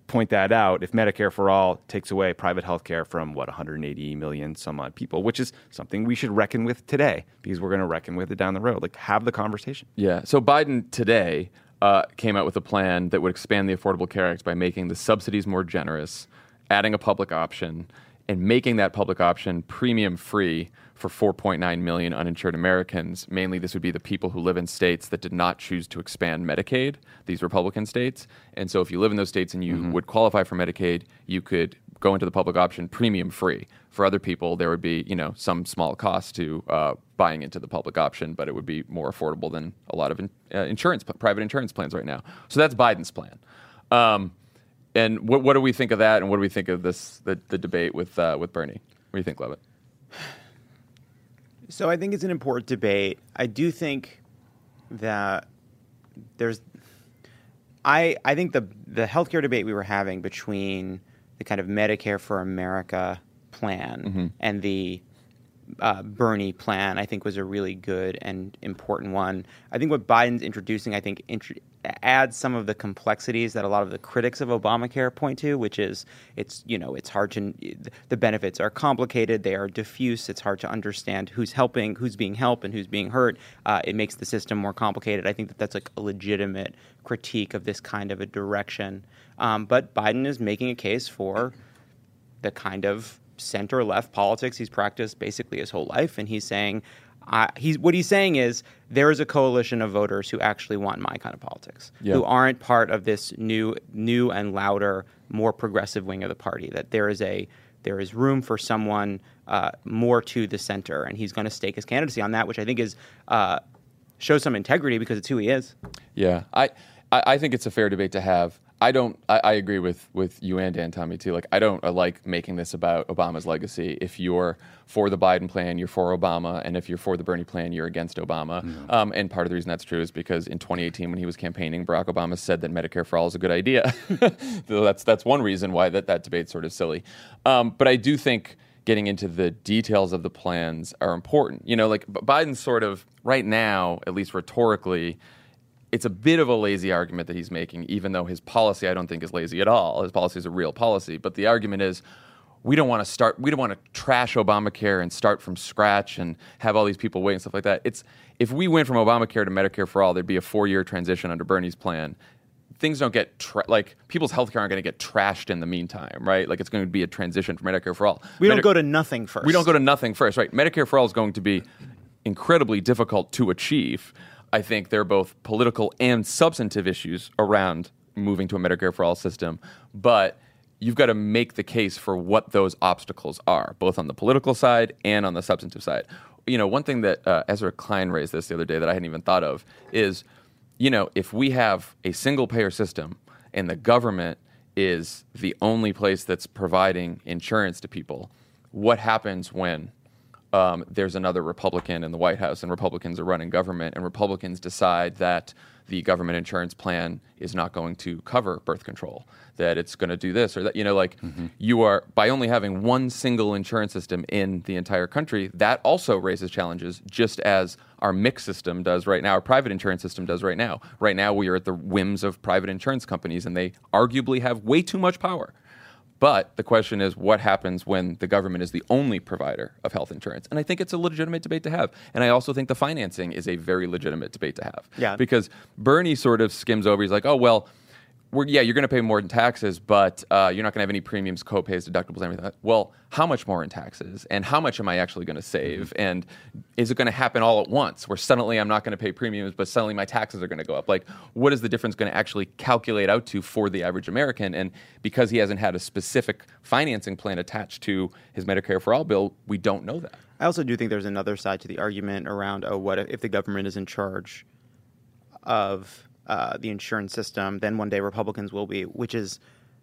point that out if Medicare for all takes away private health care from what 180 million some odd people, which is something we should reckon with today because we're going to reckon with it down the road. Like have the conversation. Yeah. So Biden today uh, came out with a plan that would expand the Affordable Care Act by making the subsidies more generous, adding a public option, and making that public option premium free for 4.9 million uninsured Americans. Mainly, this would be the people who live in states that did not choose to expand Medicaid, these Republican states. And so, if you live in those states and you would qualify for Medicaid, you could go into the public option premium free. For other people, there would be you know some small cost to uh, buying into the public option, but it would be more affordable than a lot of in, uh, insurance, private insurance plans right now. So that's Biden's plan. Um, and what, what do we think of that? And what do we think of this the, the debate with uh, with Bernie? What do you think, Lovett? So I think it's an important debate. I do think that there's I I think the the healthcare debate we were having between the kind of Medicare for America plan Mm-hmm. and the uh, Bernie plan, I think, was a really good and important one. I think what Biden's introducing, I think, intro- adds some of the complexities that a lot of the critics of Obamacare point to, which is it's you know it's hard to the benefits are complicated, they are diffuse, it's hard to understand who's helping, who's being helped, and who's being hurt. Uh, it makes the system more complicated. I think that that's like a legitimate critique of this kind of a direction. Um, but Biden is making a case for the kind of center left politics he's practiced basically his whole life, and he's saying. Uh, he's what he's saying is there is a coalition of voters who actually want my kind of politics, Yeah. who aren't part of this new, new and louder, more progressive wing of the party. That there is a there is room for someone uh, more to the center, and he's going to stake his candidacy on that, which I think is uh, shows some integrity because it's who he is. Yeah, I, I I think it's a fair debate to have. I don't. I, I agree with with you and Dan Tommy too. Like I don't uh, like making this about Obama's legacy. If you're for the Biden plan, you're for Obama, and if you're for the Bernie plan, you're against Obama. Um, and part of the reason that's true is because in 2018, when he was campaigning, Barack Obama said that Medicare for all is a good idea. so that's that's one reason why that that debate's sort of silly. Um, but I do think getting into the details of the plans are important. You know, like B- Biden's sort of right now, at least rhetorically it's a bit of a lazy argument that he's making, even though his policy I don't think is lazy at all. His policy is a real policy. But the argument is we don't want to start we don't want to trash Obamacare and start from scratch and have all these people wait and stuff like that. It's if we went from Obamacare to Medicare for all, there'd be a four year transition under Bernie's plan. Things don't get tra- like people's healthcare aren't going to get trashed in the meantime, right? Like it's going to be a transition from Medicare for all. We don't go to nothing first. we don't go to nothing first, right? Medicare for all is going to be incredibly difficult to achieve. I think there are both political and substantive issues around moving to a Medicare for all system, but you've got to make the case for what those obstacles are, both on the political side and on the substantive side. You know, one thing that uh, Ezra Klein raised this the other day that I hadn't even thought of is, you know, if we have a single payer system and the government is the only place that's providing insurance to people, what happens when um, there's another Republican in the White House and Republicans are running government and Republicans decide that the government insurance plan is not going to cover birth control, that it's going to do this or that. You know, like you are, by only having one single insurance system in the entire country, that also raises challenges, just as our mixed system does right now, our private insurance system does right now. Right now, we are at the whims of private insurance companies and they arguably have way too much power. But the question is, what happens when the government is the only provider of health insurance? And I think it's a legitimate debate to have. And I also think the financing is a very legitimate debate to have. Yeah. Because Bernie sort of skims over. He's like, oh well, we're, yeah, you're going to pay more in taxes, but uh, you're not going to have any premiums, copays, deductibles, everything. Well, how much more in taxes, and how much am I actually going to save? And is it going to happen all at once, where suddenly I'm not going to pay premiums, but suddenly my taxes are going to go up? Like, what is the difference going to actually calculate out to for the average American? And because he hasn't had a specific financing plan attached to his Medicare for All bill, we don't know that. I also do think there's another side to the argument around oh, what if the government is in charge of uh, the insurance system, then one day Republicans will be, which is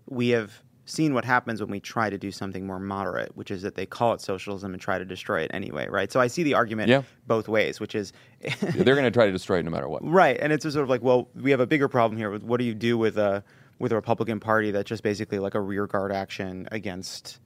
we have seen what happens when we try to do something more moderate, which is that they call it socialism and try to destroy it anyway, right? So I see the argument Yeah. both ways, which is They're going to try to destroy it no matter what. Right, and it's sort of like, well, we have a bigger problem here. With what do you do with a with a Republican Party that's just basically like a rearguard action against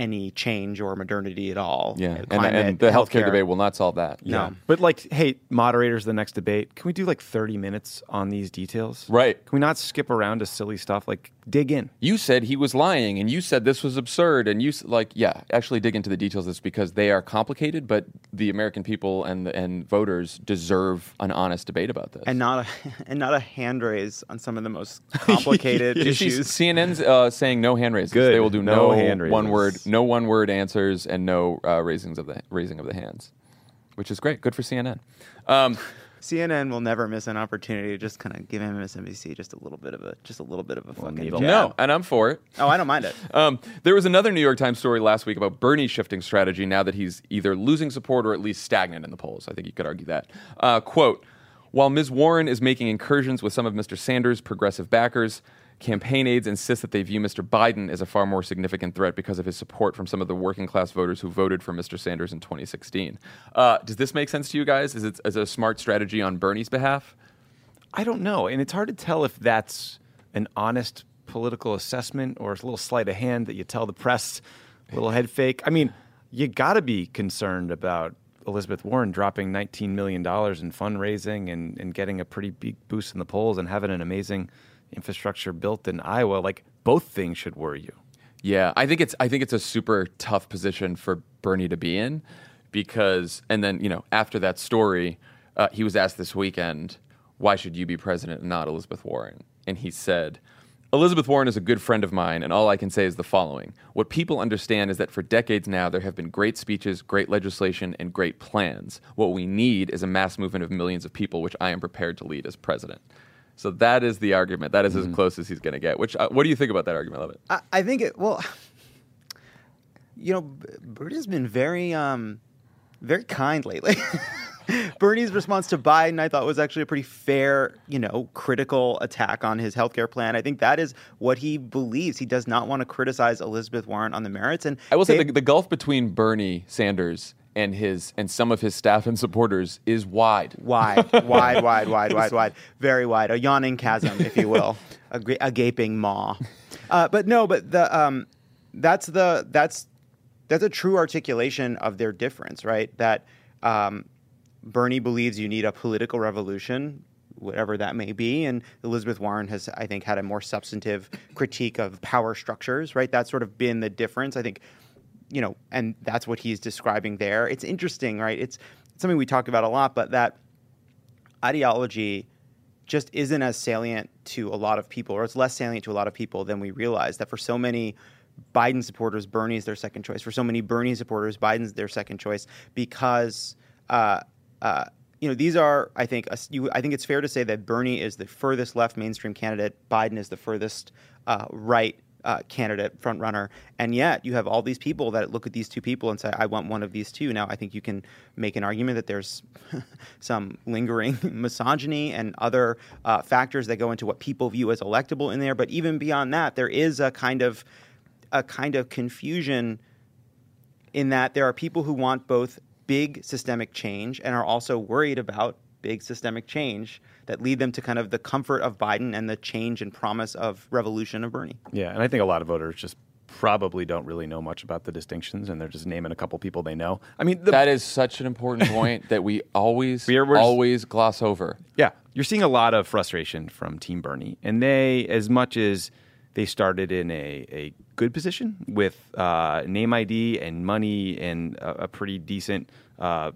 any change or modernity at all? Yeah, and, climate, and the healthcare healthcare. debate will not solve that. No. But like, hey, moderators, the next debate, can we do like 30 minutes on these details? Right. Can we not skip around to silly stuff? Like, dig in. you said he was lying and you said this was absurd and you like yeah actually dig into the details of this because they are complicated but the american people and and voters deserve an honest debate about this and not a and not a hand raise on some of the most complicated Did you see issues. cnn's uh, saying no hand raises Good. they will do No no, hand one word no one word answers and no uh, raisings of the raising of the hands which is great good for cnn um, CNN will never miss an opportunity to just kind of give MSNBC just a little bit of a just a little bit of a fucking needle. jab. no and i'm for it Oh, I don't mind it. Um, there was another New York Times story last week about Bernie shifting strategy now that he's either losing support or at least stagnant in the polls. I think you could argue that. Uh, quote While Ms. Warren is making incursions with some of Mr. Sanders' progressive backers, campaign aides insist that they view Mr. Biden as a far more significant threat because of his support from some of the working class voters who voted for Mr. Sanders in 2016. Uh, does this make sense to you guys? Is it, it a smart strategy on Bernie's behalf? I don't know. And it's hard to tell if that's an honest political assessment or a little sleight of hand that you tell the press, a little head fake. I mean, you got to be concerned about Elizabeth Warren dropping $19 million in fundraising and, and getting a pretty big boost in the polls and having an amazing infrastructure built in Iowa. Like, both things should worry you. Yeah, I think it's I think it's a super tough position for Bernie to be in because and then you know after that story, uh, he was asked this weekend, "Why should you be president and not Elizabeth Warren?" And he said. Elizabeth Warren is a good friend of mine, and all I can say is the following. What people understand is that for decades now, there have been great speeches, great legislation, and great plans. What we need is a mass movement of millions of people, which I am prepared to lead as president. So that is the argument. That is as close as he's going to get. Which, uh, what do you think about that argument? I love it. I, I think it. Well, you know, B- Bernie's been very, um, very kind lately. Bernie's response to Biden, I thought, was actually a pretty fair, you know, critical attack on his healthcare plan. I think that is what he believes. He does not want to criticize Elizabeth Warren on the merits. And I will say the, the gulf between Bernie Sanders and his and some of his staff and supporters is wide. wide, wide, wide, wide, wide, wide, very wide, a yawning chasm, if you will, a, a gaping maw. Uh, but no, but the um, that's the that's that's a true articulation of their difference, right? That um, Bernie believes you need a political revolution, whatever that may be, and Elizabeth Warren has, I think, had a more substantive critique of power structures, right? That's sort of been the difference. I think you know, and that's what he's describing there. It's interesting, right? It's, something we talk about a lot, but that ideology just isn't as salient to a lot of people, or it's less salient to a lot of people than we realize. That for so many Biden supporters, Bernie's their second choice. For so many Bernie supporters, Biden's their second choice because, uh, uh, you know, these are, I think, a, you, I think it's fair to say that Bernie is the furthest left mainstream candidate. Biden is the furthest uh, right uh, candidate, front runner, and yet you have all these people that look at these two people and say, "I want one of these two. Now, I think you can make an argument that there's some lingering misogyny and other uh, factors that go into what people view as electable in there. But even beyond that, there is a kind of a kind of confusion in that there are people who want both big systemic change and are also worried about big systemic change that lead them to kind of the comfort of Biden and the change and promise of revolution of Bernie. Yeah, and I think a lot of voters just probably don't really know much about the distinctions, and they're just naming a couple people they know. I mean, the, that is such an important point that we always We're- we're just- always gloss over. Yeah, you're seeing a lot of frustration from Team Bernie, and they, as much as they started in a, a good position with uh, name ID and money and a, a pretty decent uh,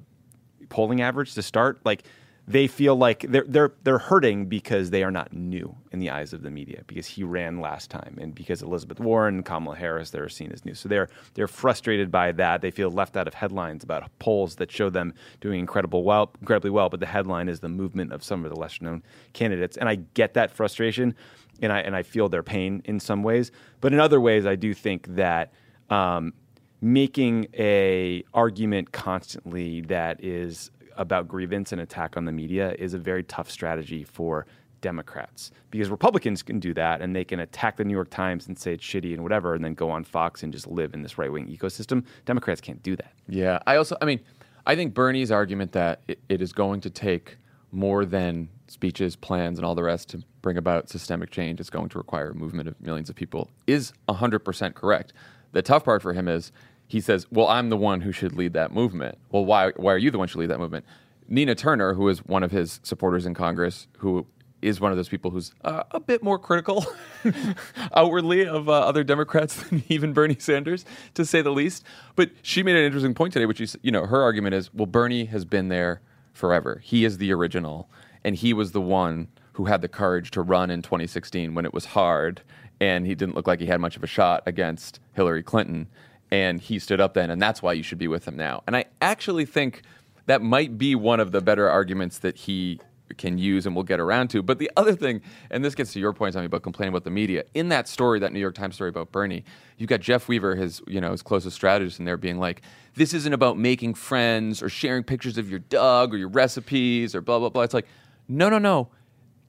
polling average to start, like they feel like they're they're they're hurting because they are not new in the eyes of the media because he ran last time and because Elizabeth Warren, Kamala Harris, they're seen as new. So they're they're frustrated by that. They feel left out of headlines about polls that show them doing incredible well, incredibly well, but the headline is the movement of some of the lesser known candidates. And I get that frustration, and I and I feel their pain in some ways, but in other ways, I do think that. Um, making a argument constantly that is about grievance and attack on the media is a very tough strategy for Democrats because Republicans can do that and they can attack the New York Times and say it's shitty and whatever and then go on Fox and just live in this right wing ecosystem. Democrats can't do that. Yeah, I also, I mean, I think Bernie's argument that it, is going to take more than speeches, plans, and all the rest to bring about systemic change. It's going to require a movement of millions of people is 100% correct. The tough part for him is he says, Well, I'm the one who should lead that movement. Well, why, why are you the one who should lead that movement? Nina Turner, who is one of his supporters in Congress, who is one of those people who's uh, a bit more critical outwardly of uh, other Democrats than even Bernie Sanders, to say the least. But she made an interesting point today, which is, you know, her argument is, well, Bernie has been there forever. He is the original, and he was the one who had the courage to run in 2016 when it was hard, and he didn't look like he had much of a shot against Hillary Clinton. And he stood up then, and that's why you should be with him now. And I actually think that might be one of the better arguments that he can use and we'll get around to. But the other thing, and this gets to your point, Tommy, about complaining about the media. In that story, that New York Times story about Bernie, you've got Jeff Weaver, his you know his closest strategist, in there being like, "This isn't about making friends or sharing pictures of your dog or your recipes or blah blah blah." It's like, no, no, no.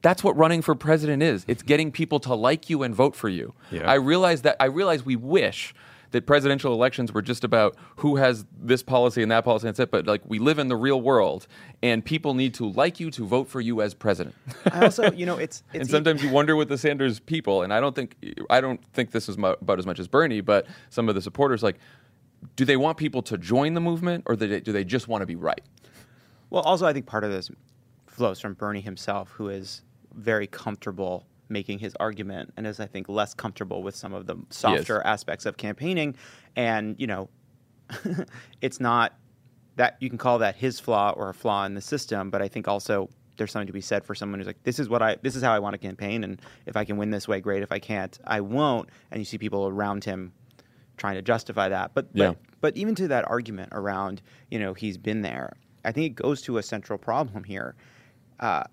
That's what running for president is. It's getting people to like you and vote for you. Yeah. I realize that. I realize we wish that presidential elections were just about who has this policy and that policy and that's it. But like we live in the real world, and people need to like you to vote for you as president. I also, you know, it's, it's and sometimes you wonder with the Sanders people, and I don't think I don't think this is mo- about as much as Bernie, but some of the supporters like, do they want people to join the movement, or do they, do they just want to be right? Well, also, I think part of this flows from Bernie himself, who is very comfortable making his argument and is, I think, less comfortable with some of the softer aspects of campaigning. And, you know, it's not that you can call that his flaw or a flaw in the system, but I think also there's something to be said for someone who's like, this is what I, this is how I want to campaign, and if I can win this way, great. If I can't, I won't. And you see people around him trying to justify that. But Yeah. but, but even to that argument around, you know, he's been there. I think it goes to a central problem here. Uh,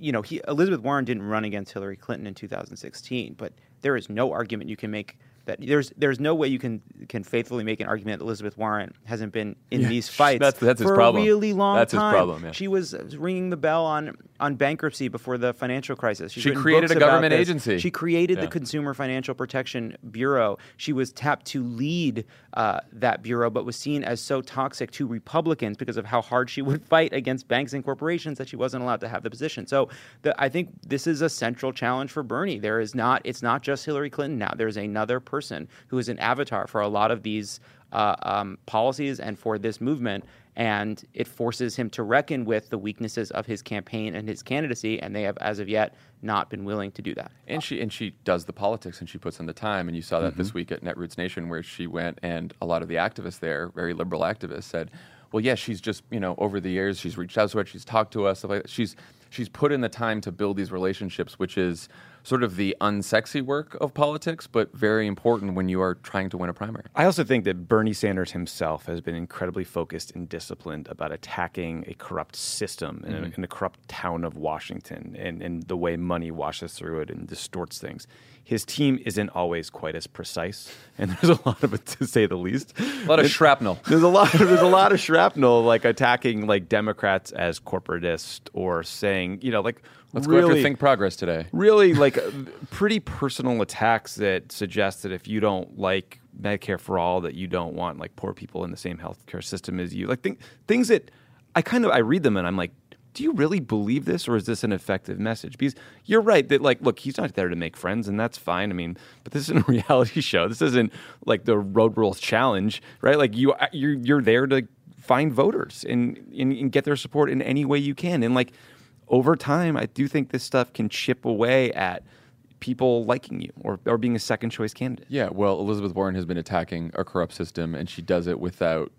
you know, he, Elizabeth Warren didn't run against Hillary Clinton in 2016, but there is no argument you can make that there's there's no way you can can faithfully make an argument that Elizabeth Warren hasn't been in Yeah, these fights that's- that's his for problem. a really long That's his problem, yeah. She was ringing the bell on on bankruptcy before the financial crisis. She's She created a government agency. She created Yeah. the Consumer Financial Protection Bureau. She was tapped to lead uh, that bureau, but was seen as so toxic to Republicans because of how hard she would fight against banks and corporations that she wasn't allowed to have the position. So the, I think this is a central challenge for Bernie. There is not. It's not just Hillary Clinton now. There's another person who is an avatar for a lot of these uh, um, policies and for this movement. And it forces him to reckon with the weaknesses of his campaign and his candidacy, and they have, as of yet, not been willing to do that. And she and she does the politics and she puts in the time. And you saw that Mm-hmm. this week at Netroots Nation, where she went and a lot of the activists there, very liberal activists, said, "Well, yeah, she's just you know over the years she's reached out to us, she's talked to us, stuff like that. she's she's put in the time to build these relationships, which is sort of the unsexy work of politics, but very important when you are trying to win a primary." I also think that Bernie Sanders himself has been incredibly focused and disciplined about attacking a corrupt system in, a, mm-hmm. in a corrupt town of Washington and, and the way money washes through it and distorts things. His team isn't always quite as precise, and there's a lot of it to say the least. A lot of And shrapnel. There's a lot. There's a lot of shrapnel, like attacking like Democrats as corporatist or saying, you know, like Let's go really, after Think Progress today. really like uh, pretty personal attacks that suggest that if you don't like Medicare for all, that you don't want like poor people in the same healthcare system as you. Like th- things that I kind of I read them and I'm like, do you really believe this, or is this an effective message? Because you're right that like, look, he's not there to make friends, and that's fine. I mean, but this isn't a reality show. This isn't like the Road Rules Challenge, right? Like you you're you're there to find voters and, and and get their support in any way you can, and like over time, I do think this stuff can chip away at people liking you or, or being a second choice candidate. Yeah, well, Elizabeth Warren has been attacking a corrupt system, and she does it without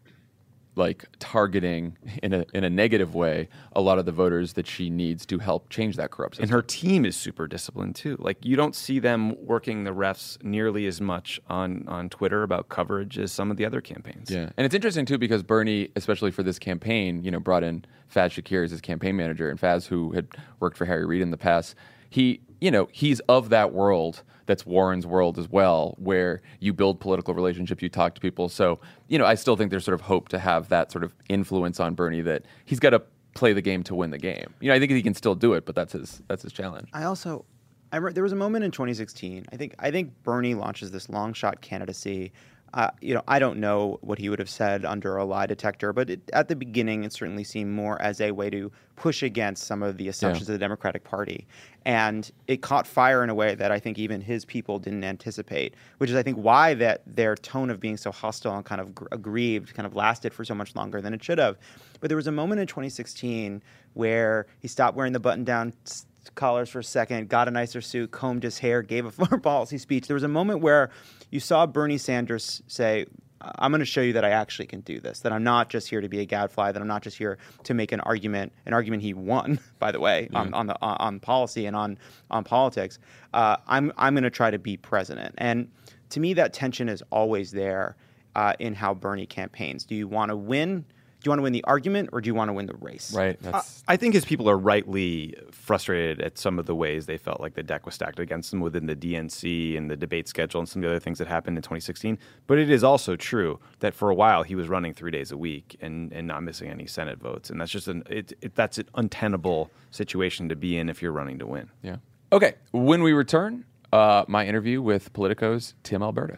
like targeting in a in a negative way a lot of the voters that she needs to help change that corrupt system. And her team is super disciplined too. Like you don't see them working the refs nearly as much on on Twitter about coverage as some of the other campaigns. Yeah, and it's interesting too because Bernie, especially for this campaign, you know, brought in Faz Shakir as his campaign manager, and Faz, who had worked for Harry Reid in the past, he, you know, he's of that world that's Warren's world as well, where you build political relationships, you talk to people. So, you know, I still think there's sort of hope to have that sort of influence on Bernie that he's got to play the game to win the game. You know, I think he can still do it, but that's his that's his challenge. I also, I remember there was a moment in 2016. I think I think Bernie launches this long shot candidacy. Uh, you know, I don't know what he would have said under a lie detector, but it, at the beginning, it certainly seemed more as a way to push against some of the assumptions of the Democratic Party, and it caught fire in a way that I think even his people didn't anticipate. Which is, I think, why that their tone of being so hostile and kind of gr- aggrieved kind of lasted for so much longer than it should have. But there was a moment in 2016 where he stopped wearing the button-down s- collars for a second, got a nicer suit, combed his hair, gave a foreign policy speech. There was a moment where you saw Bernie Sanders say, I'm going to show you that I actually can do this. That I'm not just here to be a gadfly. That I'm not just here to make an argument. An argument he won, by the way, on, on the on, on policy and on on politics. Uh, I'm I'm going to try to be president. And to me, that tension is always there uh, in how Bernie campaigns. Do you want to win? Do you want to win the argument, or do you want to win the race? Right. I, I think his people are rightly frustrated at some of the ways they felt like the deck was stacked against them within the DNC and the debate schedule and some of the other things that happened in 2016. But it is also true that for a while he was running three days a week and, and not missing any Senate votes, and that's just an it, it, that's an untenable situation to be in if you're running to win. Yeah. Okay. When we return, uh, my interview with Politico's Tim Alberta.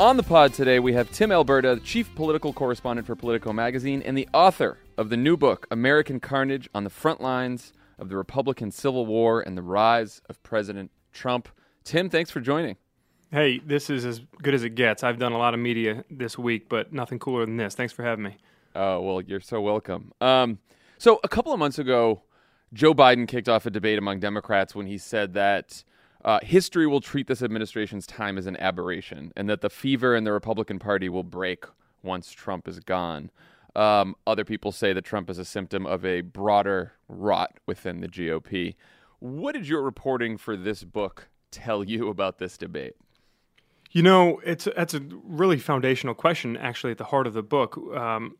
On the pod today, we have Tim Alberta, chief political correspondent for Politico magazine and the author of the new book, American Carnage on the Front Lines of the Republican Civil War and the Rise of President Trump. Tim, thanks for joining. Hey, this is as good as it gets. I've done a lot of media this week, but nothing cooler than this. Thanks for having me. Oh, well, you're so welcome. Um, so, a couple of months ago, Joe Biden kicked off a debate among Democrats when he said that uh, history will treat this administration's time as an aberration and that the fever in the Republican Party will break once Trump is gone. Um, other people say that Trump is a symptom of a broader rot within the GOP. What did your reporting for this book tell you about this debate? You know, it's that's a really foundational question, actually, at the heart of the book. Um,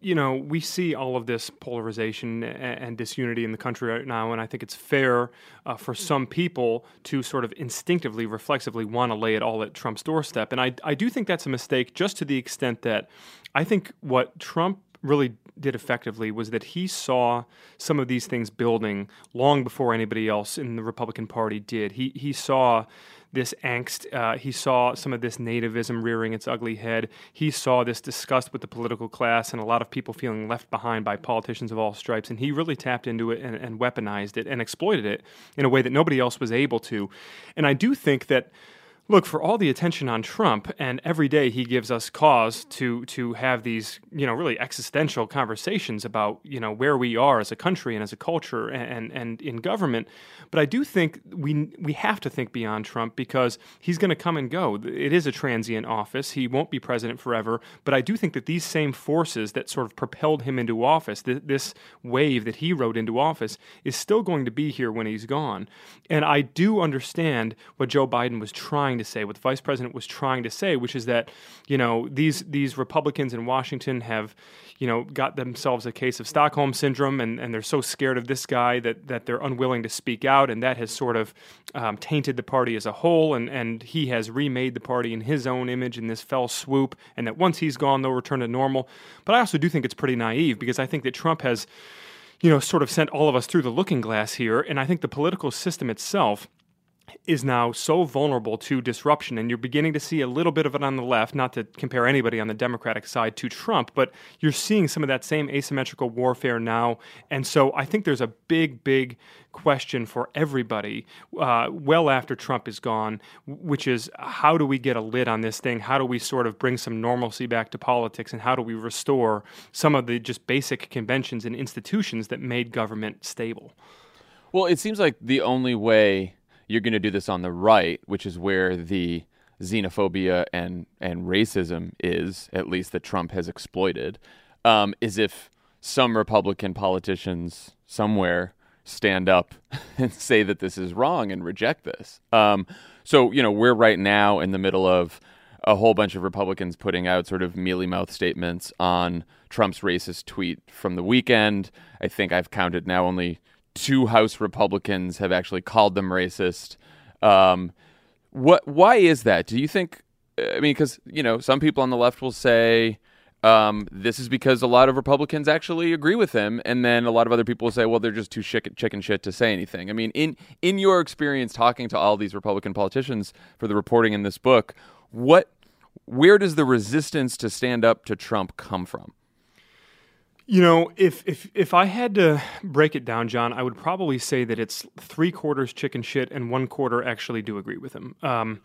you know, we see all of this polarization and, and, disunity in the country right now, and I think it's fair uh, for some people to sort of instinctively, reflexively want to lay it all at Trump's doorstep. And I, I do think that's a mistake, just to the extent that I think what Trump really did effectively was that he saw some of these things building long before anybody else in the Republican Party did. He he saw this angst. Uh, he saw some of this nativism rearing its ugly head. He saw this disgust with the political class and a lot of people feeling left behind by politicians of all stripes. And he really tapped into it and, and weaponized it and exploited it in a way that nobody else was able to. And I do think that Look, for all the attention on Trump, and every day he gives us cause to to have these, you know, really existential conversations about, you know, where we are as a country and as a culture and and in government. But I do think we we have to think beyond Trump because he's going to come and go. It is a transient office. He won't be president forever. But I do think that these same forces that sort of propelled him into office, th- this wave that he rode into office, is still going to be here when he's gone. And I do understand what Joe Biden was trying trying to say, what the vice president was trying to say, which is that you know these these Republicans in Washington have you know got themselves a case of Stockholm syndrome, and, and they're so scared of this guy that that they're unwilling to speak out, and that has sort of um, tainted the party as a whole, and and he has remade the party in his own image in this fell swoop, and that once he's gone, they'll return to normal. But I also do think it's pretty naive because I think that Trump has you know, sort of sent all of us through the looking glass here. And I think the political system itself is now so vulnerable to disruption. And you're beginning to see a little bit of it on the left, not to compare anybody on the Democratic side to Trump, but you're seeing some of that same asymmetrical warfare now. And so I think there's a big, big question for everybody uh, well after Trump is gone, which is how do we get a lid on this thing? How do we sort of bring some normalcy back to politics? And how do we restore some of the just basic conventions and institutions that made government stable? Well, it seems like the only way you're going to do this on the right, which is where the xenophobia and and racism is, at least that Trump has exploited, um, is if some Republican politicians somewhere stand up and say that this is wrong and reject this. Um, so you know we're right now in the middle of a whole bunch of Republicans putting out sort of mealy mouth statements on Trump's racist tweet from the weekend. I think I've counted now only two House Republicans have actually called them racist. Um, what? Why is that? Do you think? I mean, because you know, some people on the left will say um, this is because a lot of Republicans actually agree with him, and then a lot of other people will say, well, they're just too chicken, chicken shit to say anything. I mean, in in your experience talking to all these Republican politicians for the reporting in this book, what, where does the resistance to stand up to Trump come from? You know, if if if I had to break it down, Jon, I would probably say that it's three quarters chicken shit and one quarter actually do agree with him. Um,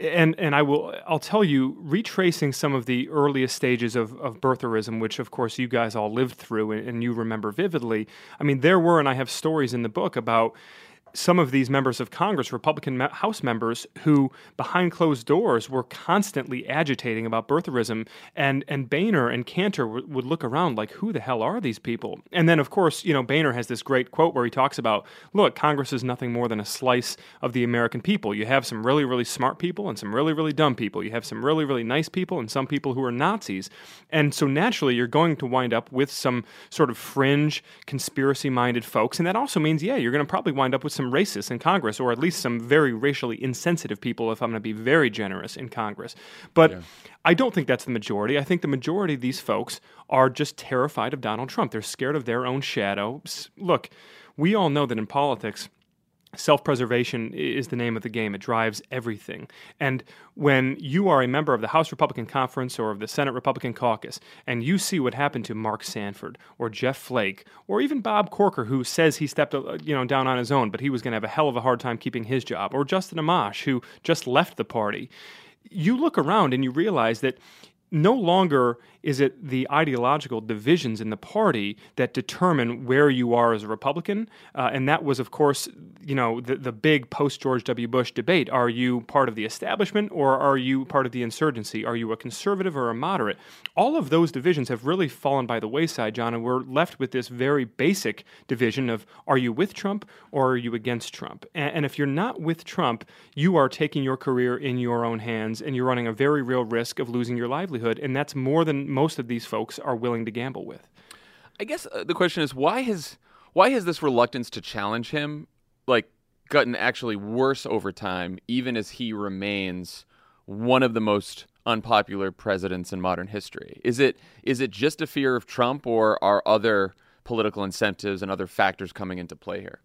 And and I will I'll tell you, retracing some of the earliest stages of of birtherism, which of course you guys all lived through and, and you remember vividly. I mean, there were, and I have stories in the book about some of these members of Congress, Republican House members, who behind closed doors were constantly agitating about birtherism, and and Boehner and Cantor w- would look around like, who the hell are these people? And then, of course, you know, Boehner has this great quote where he talks about, look, Congress is nothing more than a slice of the American people. You have some really really smart people and some really really dumb people. You have some really really nice people and some people who are Nazis, and so naturally you're going to wind up with some sort of fringe conspiracy minded folks, and that also means, yeah, you're going to probably wind up with some racists in Congress, or at least some very racially insensitive people, if I'm going to be very generous in Congress. But I don't think that's the majority. I think the majority of these folks are just terrified of Donald Trump. They're scared of their own shadow. Look, we all know that in politics, Self preservation is the name of the game. It drives everything. And when you are a member of the House Republican Conference or of the Senate Republican Caucus, and you see what happened to Mark Sanford or Jeff Flake or even Bob Corker, who says he stepped uh, you know, down on his own, but he was going to have a hell of a hard time keeping his job, or Justin Amash, who just left the party, you look around and you realize that no longer is it the ideological divisions in the party that determine where you are as a Republican. Uh, and that was, of course, you know, the, the big post George W. Bush debate. Are you part of the establishment or are you part of the insurgency? Are you a conservative or a moderate? All of those divisions have really fallen by the wayside, Jon, and we're left with this very basic division of are you with Trump or are you against Trump? And, and if you're not with Trump, you are taking your career in your own hands and you're running a very real risk of losing your livelihood. And that's more than most of these folks are willing to gamble with. I guess uh, the question is why has why has this reluctance to challenge him like gotten actually worse over time, even as he remains one of the most unpopular presidents in modern history? Is it is it just a fear of Trump, or are other political incentives and other factors coming into play here?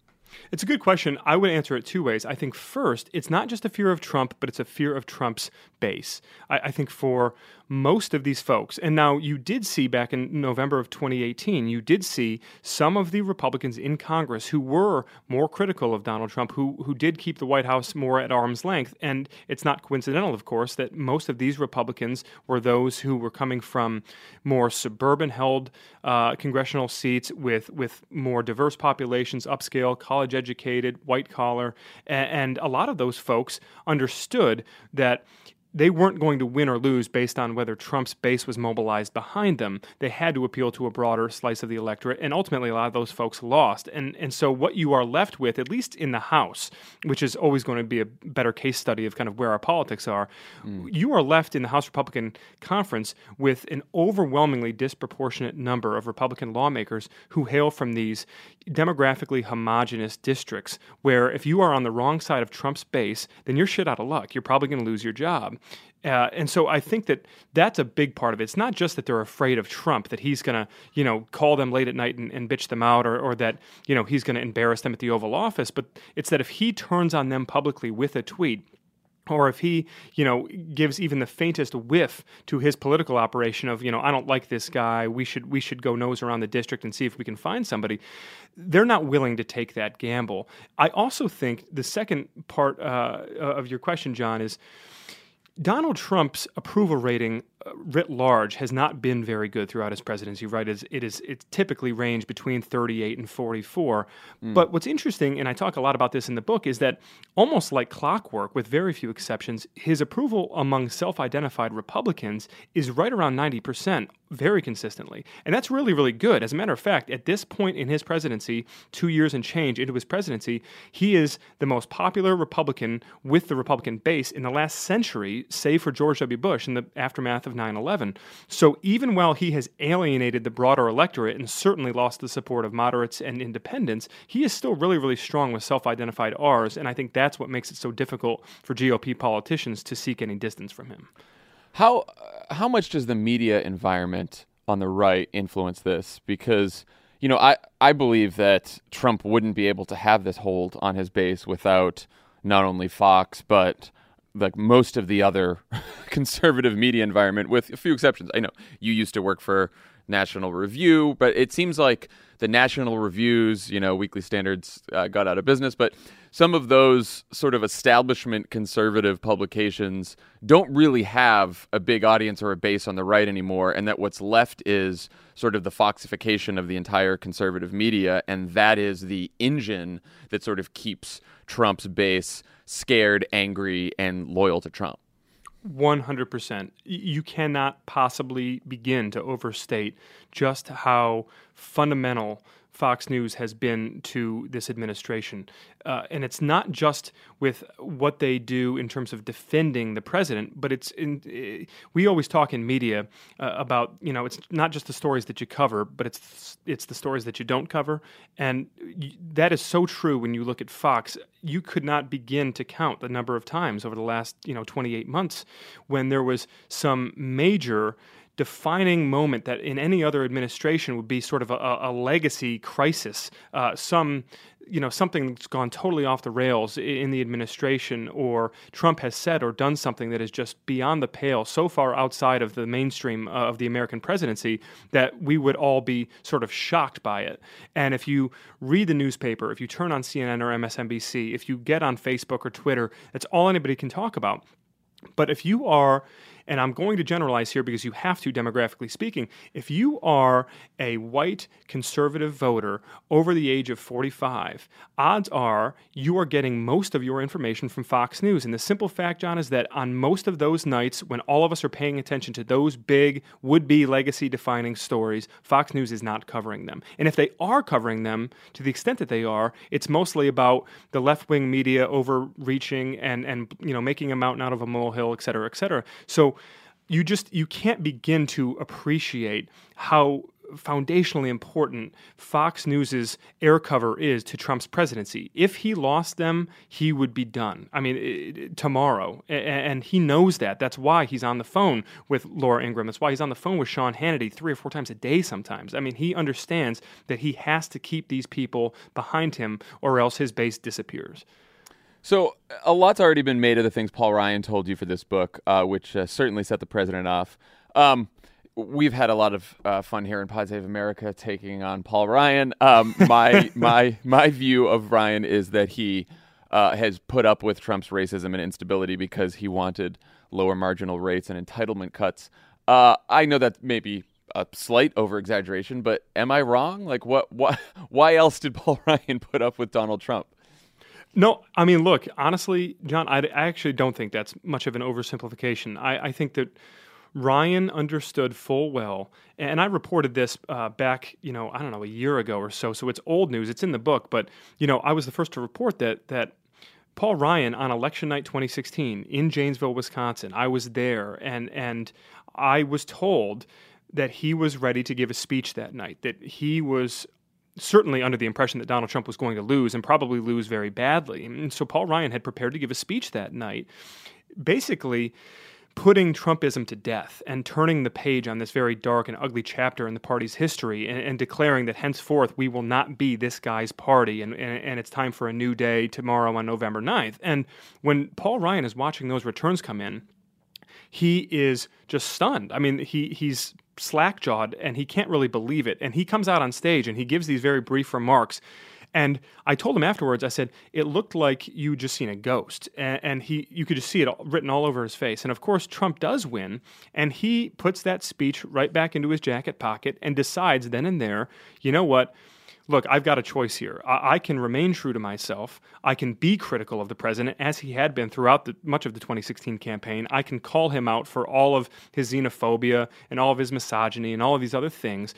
It's a good question. I would answer it two ways. I think first, it's not just a fear of Trump, but it's a fear of Trump's base. I, I, think for most of these folks, and now you did see back in November of 2018, you did see some of the Republicans in Congress who were more critical of Donald Trump, who who did keep the White House more at arm's length. And it's not coincidental, of course, that most of these Republicans were those who were coming from more suburban-held uh, congressional seats with with more diverse populations, upscale, college-educated, white-collar, and, and a lot of those folks understood that they weren't going to win or lose based on whether Trump's base was mobilized behind them. They had to appeal to a broader slice of the electorate, and ultimately, a lot of those folks lost. And and so, what you are left with, at least in the House, which is always going to be a better case study of kind of where our politics are, mm. you are left in the House Republican Conference with an overwhelmingly disproportionate number of Republican lawmakers who hail from these demographically homogenous districts, where if you are on the wrong side of Trump's base, then you're shit out of luck. You're probably going to lose your job. Uh, and so I think that that's a big part of it. It's not just that they're afraid of Trump, that he's going to, you know, call them late at night and, and bitch them out, or, or that, you know, he's going to embarrass them at the Oval Office, but it's that if he turns on them publicly with a tweet, or if he, you know, gives even the faintest whiff to his political operation of, you know, I don't like this guy, we should we should go nose around the district and see if we can find somebody. They're not willing to take that gamble. I also think the second part uh, of your question, Jon, is Donald Trump's approval rating writ large has not been very good throughout his presidency. Right, it is it is it's typically ranged between 38 and 44. Mm. But what's interesting, and I talk a lot about this in the book, is that almost like clockwork, with very few exceptions, his approval among self-identified Republicans is right around 90 percent, very consistently, and that's really really good. As a matter of fact, at this point in his presidency, two years and change into his presidency, he is the most popular Republican with the Republican base in the last century, save for George W. Bush in the aftermath of 9 11. So even while he has alienated the broader electorate and certainly lost the support of moderates and independents, he is still really, really strong with self identified R's. And I think that's what makes it so difficult for GOP politicians to seek any distance from him. How, uh, how much does the media environment on the right influence this? Because you know, I, I believe that Trump wouldn't be able to have this hold on his base without not only Fox, but like most of the other conservative media environment, with a few exceptions. I know you used to work for National Review, but it seems like the National Reviews, you know, Weekly Standards uh, got out of business, but some of those sort of establishment conservative publications don't really have a big audience or a base on the right anymore, and that what's left is sort of the foxification of the entire conservative media, and that is the engine that sort of keeps Trump's base scared, angry, and loyal to Trump. 100%. You cannot possibly begin to overstate just how fundamental Fox News has been to this administration. Uh, and it's not just with what they do in terms of defending the president, but it's in. Uh, we always talk in media uh, about you know it's not just the stories that you cover, but it's it's the stories that you don't cover, and that is so true when you look at Fox. You could not begin to count the number of times over the last you know 28 months when there was some major defining moment that in any other administration would be sort of a, a legacy crisis, uh, some you know something that's gone totally off the rails in the administration or Trump has said or done something that is just beyond the pale so far outside of the mainstream uh, of the American presidency that we would all be sort of shocked by it. And if you read the newspaper if you turn on CNN or MSNBC if you get on Facebook or Twitter that's all anybody can talk about. But if you are and I'm going to generalize here because you have to, demographically speaking. If you are a white conservative voter over the age of 45, odds are you are getting most of your information from Fox News. And the simple fact, Jon, is that on most of those nights when all of us are paying attention to those big, would be legacy defining stories, Fox News is not covering them. And if they are covering them to the extent that they are, it's mostly about the left wing media overreaching and, and you know making a mountain out of a molehill, et cetera, et cetera. So you just you can't begin to appreciate how foundationally important Fox News's air cover is to Trump's presidency. If he lost them, he would be done. I mean, tomorrow, and he knows that. That's why he's on the phone with Laura Ingraham. That's why he's on the phone with Sean Hannity three or four times a day sometimes. I mean, he understands that he has to keep these people behind him, or else his base disappears. So a lot's already been made of the things Paul Ryan told you for this book, uh, which uh, certainly set the president off. Um, we've had a lot of uh, fun here in Pod Save America taking on Paul Ryan. Um, my my my view of Ryan is that he uh, has put up with Trump's racism and instability because he wanted lower marginal rates and entitlement cuts. Uh, I know that maybe a slight over exaggeration, but am I wrong? Like, what, what, why else did Paul Ryan put up with Donald Trump? No, I mean, look, honestly, Jon, I, I actually don't think that's much of an oversimplification. I, I, think that Ryan understood full well, and I reported this uh, back, you know, I don't know, a year ago or so. So it's old news. It's in the book, but you know, I was the first to report that that Paul Ryan on election night 2016 in Janesville, Wisconsin. I was there, and and I was told that he was ready to give a speech that night. That he was certainly under the impression that Donald Trump was going to lose and probably lose very badly. And so Paul Ryan had prepared to give a speech that night, basically putting Trumpism to death and turning the page on this very dark and ugly chapter in the party's history and, and declaring that henceforth we will not be this guy's party and, and, and, it's time for a new day tomorrow on November 9th. And when Paul Ryan is watching those returns come in, he is just stunned. I mean, he he's slack jawed and he can't really believe it. And he comes out on stage and he gives these very brief remarks. And I told him afterwards, I said, it looked like you just seen a ghost. And, and he, you could just see it all, written all over his face. And of course, Trump does win. And he puts that speech right back into his jacket pocket and decides then and there, you know what? Look, I've got a choice here. I, I, can remain true to myself. I can be critical of the president, as he had been throughout the, much of the 2016 campaign. I can call him out for all of his xenophobia and all of his misogyny and all of these other things.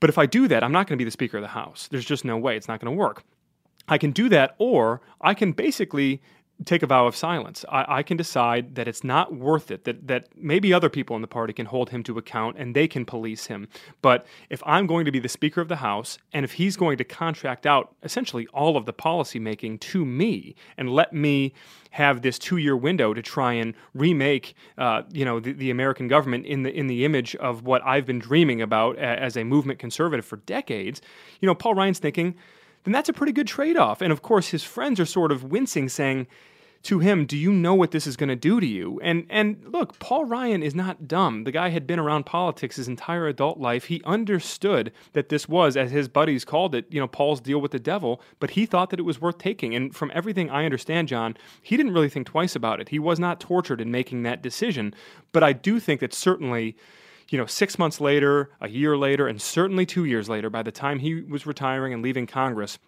But if I do that, I'm not going to be the Speaker of the House. There's just no way. It's not going to work. I can do that, or I can basically take a vow of silence. I, I, can decide that it's not worth it, that, that maybe other people in the party can hold him to account and they can police him. But if I'm going to be the Speaker of the House, and if he's going to contract out essentially all of the policy making to me and let me have this two-year window to try and remake, uh, you know, the, the, American government in the in the image of what I've been dreaming about as a movement conservative for decades, you know, Paul Ryan's thinking, then that's a pretty good trade-off. And of course, his friends are sort of wincing, saying, to him, "Do you know what this is going to do to you?" And and look, Paul Ryan is not dumb. The guy had been around politics his entire adult life. He understood that this was, as his buddies called it, you know, Paul's deal with the devil. But he thought that it was worth taking. And from everything I understand, Jon, he didn't really think twice about it. He was not tortured in making that decision. But I do think that certainly you know, six months later, a year later, and certainly two years later, by the time he was retiring and leaving Congress,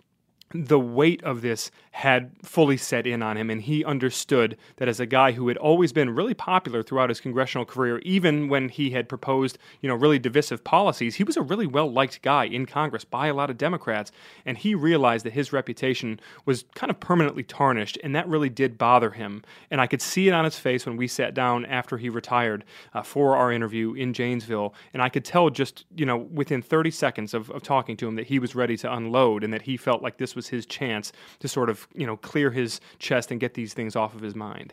the weight of this had fully set in on him, and he understood that as a guy who had always been really popular throughout his congressional career, even when he had proposed, you know, really divisive policies, he was a really well liked guy in Congress by a lot of Democrats, and he realized that his reputation was kind of permanently tarnished, and that really did bother him. And I could see it on his face when we sat down after he retired uh, for our interview in Janesville, and I could tell just, you know, within 30 seconds of, of talking to him that he was ready to unload and that he felt like this was his chance to sort of you know clear his chest and get these things off of his mind.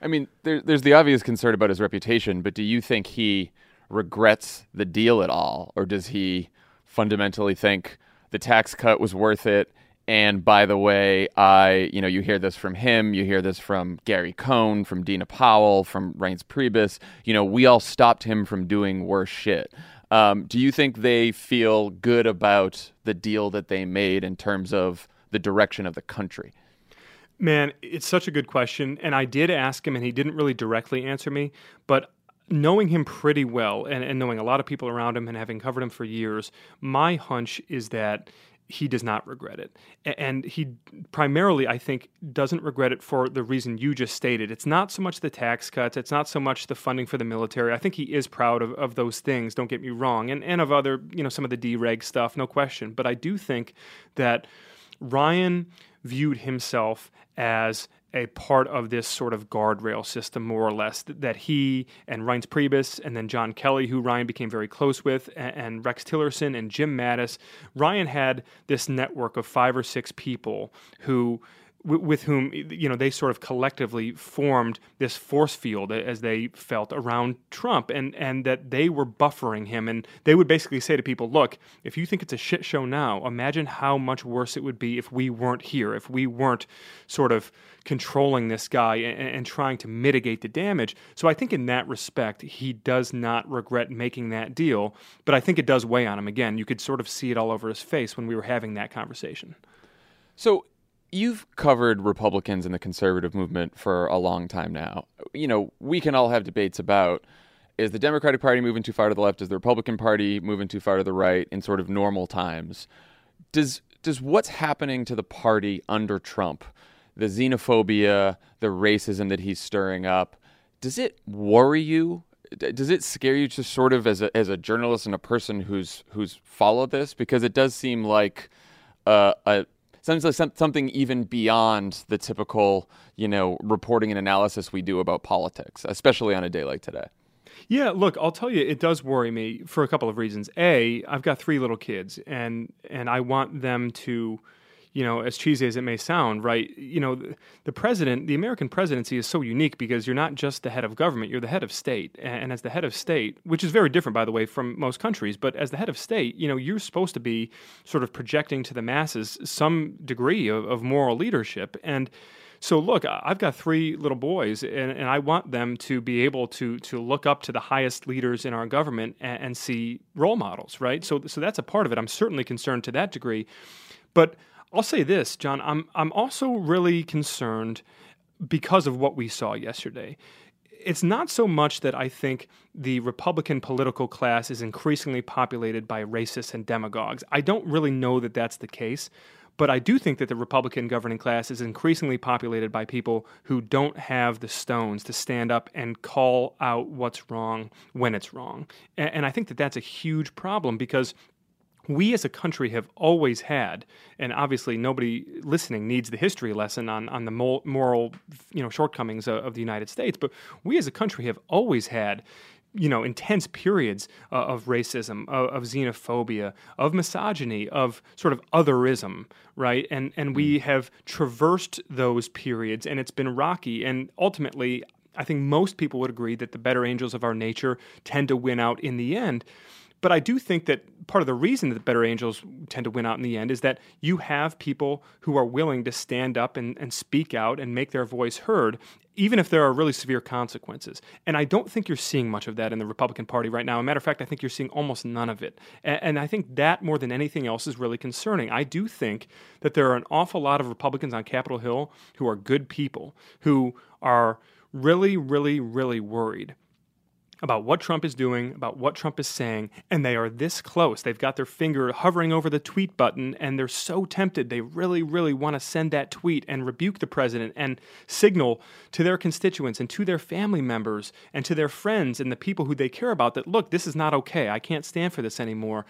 I mean, there, there's the obvious concern about his reputation, but do you think he regrets the deal at all, or does he fundamentally think the tax cut was worth it? And by the way, I, you know, you hear this from him, you hear this from Gary Cohn, from Dina Powell, from Reince Priebus. You know, we all stopped him from doing worse shit. Um, do you think they feel good about the deal that they made in terms of the direction of the country? Man, it's such a good question. And I did ask him, and he didn't really directly answer me. But knowing him pretty well and, and knowing a lot of people around him and having covered him for years, my hunch is that he does not regret it. And he primarily, I think, doesn't regret it for the reason you just stated. It's not so much the tax cuts, it's not so much the funding for the military. I think he is proud of, of those things, don't get me wrong, and, and of other, you know, some of the dereg stuff, no question. But I do think that Ryan viewed himself as a part of this sort of guardrail system, more or less, that he and Reince Priebus and then John Kelly, who Ryan became very close with, and Rex Tillerson and Jim Mattis, Ryan had this network of five or six people who with whom you know they sort of collectively formed this force field as they felt around Trump and and that they were buffering him. And they would basically say to people look if you think it's a shit show now imagine how much worse it would be if we weren't here if we weren't sort of controlling this guy and, and trying to mitigate the damage. So I think in that respect he does not regret making that deal but I think it does weigh on him. Again you could sort of see it all over his face when we were having that conversation. So you've covered Republicans and the conservative movement for a long time now. You know, we can all have debates about is the Democratic Party moving too far to the left? Is the Republican Party moving too far to the right in sort of normal times? Does does what's happening to the party under Trump, the xenophobia, the racism that he's stirring up, does it worry you? Does it scare you just sort of as a as a journalist and a person who's who's followed this? Because it does seem like uh, a sometimes something even beyond the typical, you know, reporting and analysis we do about politics, especially on a day like today. Yeah, look, I'll tell you, it does worry me for a couple of reasons. A, I've got three little kids, and and I want them to you know, as cheesy as it may sound, right? You know, the, president, the American presidency is so unique because you're not just the head of government, you're the head of state. And, and, as the head of state, which is very different, by the way, from most countries, but as the head of state, you know, you're supposed to be sort of projecting to the masses some degree of, of moral leadership. And so look, I've got three little boys, and, and, I want them to be able to to look up to the highest leaders in our government and, and see role models, right? So so that's a part of it. I'm certainly concerned to that degree, but I'll say this, Jon. I'm I'm also really concerned because of what we saw yesterday. It's not so much that I think the Republican political class is increasingly populated by racists and demagogues. I don't really know that that's the case. But I do think that the Republican governing class is increasingly populated by people who don't have the stones to stand up and call out what's wrong when it's wrong. And, and I think that that's a huge problem because we as a country have always had, and obviously nobody listening needs the history lesson on, on the moral you know, shortcomings of, of the United States, but we as a country have always had you know intense periods uh, of racism of, of, xenophobia of misogyny of sort of otherism right and and we mm. have traversed those periods and it's been rocky and ultimately i think most people would agree that the better angels of our nature tend to win out in the end but I do think that part of the reason that better angels tend to win out in the end is that you have people who are willing to stand up and, and speak out and make their voice heard even if there are really severe consequences. And I don't think you're seeing much of that in the Republican Party right now. As a matter of fact, I think you're seeing almost none of it. And, and, I think that more than anything else is really concerning. I do think that there are an awful lot of Republicans on Capitol Hill who are good people, who are really, really, really worried about what Trump is doing, about what Trump is saying, and they are this close. They've got their finger hovering over the tweet button, and they're so tempted. They really, really want to send that tweet and rebuke the president and signal to their constituents and to their family members and to their friends and the people who they care about that, look, this is not okay. I can't stand for this anymore.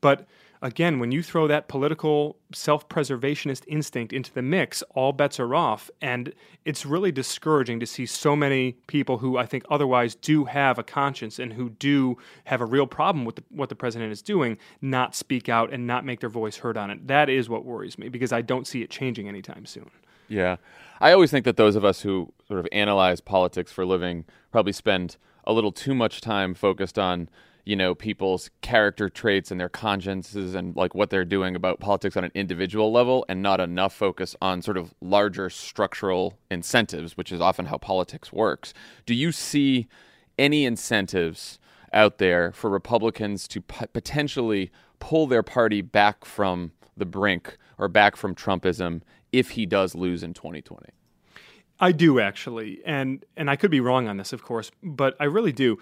But again, when you throw that political self preservationist instinct into the mix, all bets are off. And it's really discouraging to see so many people who I think otherwise do have a conscience and who do have a real problem with the, what the president is doing not speak out and not make their voice heard on it. That is what worries me because I don't see it changing anytime soon. Yeah. I always think that those of us who sort of analyze politics for a living probably spend a little too much time focused on you know people's character traits and their consciences and like what they're doing about politics on an individual level and not enough focus on sort of larger structural incentives which is often how politics works do you see any incentives out there for republicans to p- potentially pull their party back from the brink or back from trumpism if he does lose in 2020 I do actually, and and I could be wrong on this, of course, but I really do.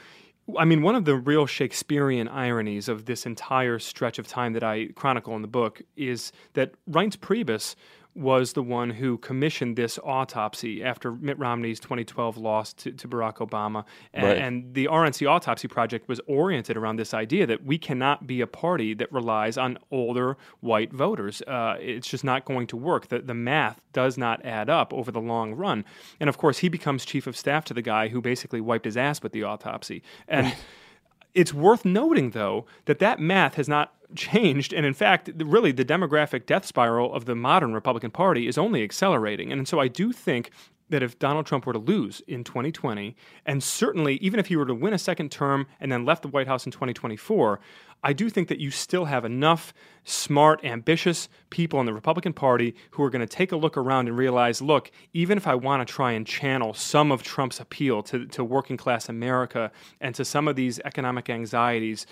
I mean, one of the real Shakespearean ironies of this entire stretch of time that I chronicle in the book is that Reince Priebus was the one who commissioned this autopsy after Mitt Romney's 2012 loss to, to Barack Obama. And, Right. and the RNC Autopsy Project was oriented around this idea that we cannot be a party that relies on older white voters. Uh, it's just not going to work. The, the math does not add up over the long run. And of course, he becomes chief of staff to the guy who basically wiped his ass with the autopsy. And it's worth noting, though, that that math has not changed. And in fact, really, the demographic death spiral of the modern Republican Party is only accelerating. And so I do think that if Donald Trump were to lose in 2020, and certainly even if he were to win a second term and then left the White House in 2024, I do think that you still have enough smart, ambitious people in the Republican Party who are going to take a look around and realize look, even if I want to try and channel some of Trump's appeal to, to working class America and to some of these economic anxieties,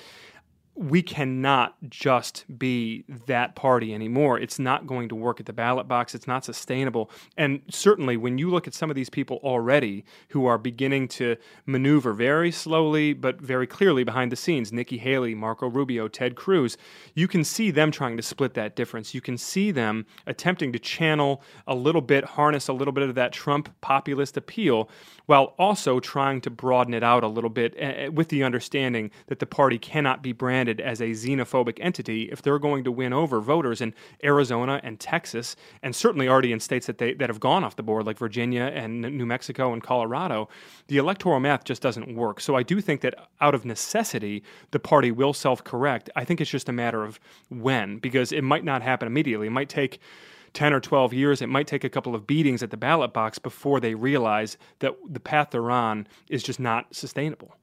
we cannot just be that party anymore. It's not going to work at the ballot box. It's not sustainable. And certainly, when you look at some of these people already who are beginning to maneuver very slowly but very clearly behind the scenes Nikki Haley, Marco Rubio, Ted Cruz you can see them trying to split that difference. You can see them attempting to channel a little bit, harness a little bit of that Trump populist appeal while also trying to broaden it out a little bit eh, eh, with the understanding that the party cannot be branded as a xenophobic entity if they're going to win over voters in Arizona and Texas, and certainly already in states that they that have gone off the board like Virginia and New Mexico and Colorado. The electoral math just doesn't work. So I do think that out of necessity, the party will self-correct. I think it's just a matter of when, because it might not happen immediately. It might take 10 or 12 years, it might take a couple of beatings at the ballot box before they realize that the path they're on is just not sustainable.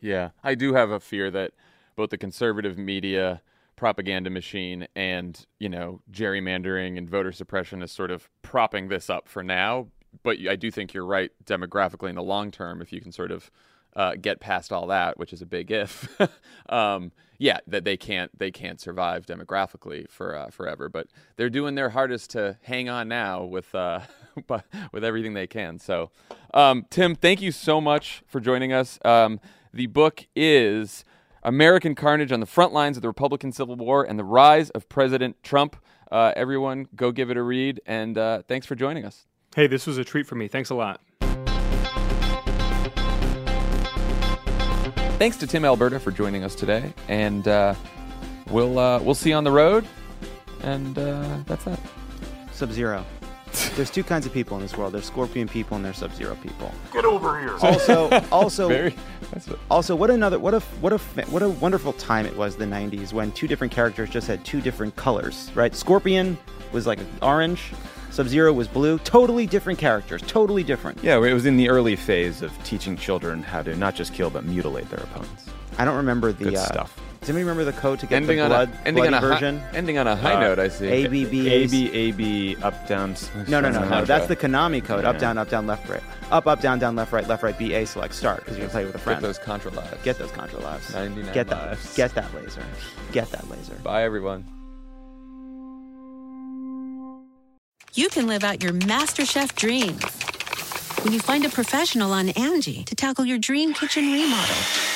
Yeah, I do have a fear that both the conservative media propaganda machine and, you know, gerrymandering and voter suppression is sort of propping this up for now. But I do think you're right demographically in the long term, if you can sort of uh, get past all that, which is a big if. um, yeah, that they can't they can't survive demographically for uh, forever, but they're doing their hardest to hang on now with uh, with everything they can. So, um, Tim, thank you so much for joining us. Um, the book is American Carnage on the Front Lines of the Republican Civil War and the Rise of President Trump. Uh, everyone, go give it a read, and uh, thanks for joining us. Hey, this was a treat for me. Thanks a lot. Thanks to Tim Alberta for joining us today, and uh, we'll uh, we'll see you on the road. And uh, that's that. Sub Zero. There's two kinds of people in this world. There's scorpion people and there's Sub Zero people. Get over here. Also, also, Very- that's what- also, what another, what a, what a, what a wonderful time it was the '90s when two different characters just had two different colors, right? Scorpion was like orange, Sub Zero was blue. Totally different characters. Totally different. Yeah, it was in the early phase of teaching children how to not just kill but mutilate their opponents. I don't remember the Good uh, stuff. Does anybody remember the code to get Ending the on blood, a ending on a version? High, ending on a high Uh, note. I see. ABB. A B A B up down. No, no, no, no. That's the Konami code. Up, down, up, down, left, right. Up, up, down, down, left, right, left, right. B, A, select, start. Because you can play with a friend. Get friend. those Contra lives. Get those Contra lives. 99 Get that. lives. Get that laser. Get that laser. Bye, everyone. you can live out your MasterChef dreams when you find a professional on Angi to tackle your dream kitchen remodel.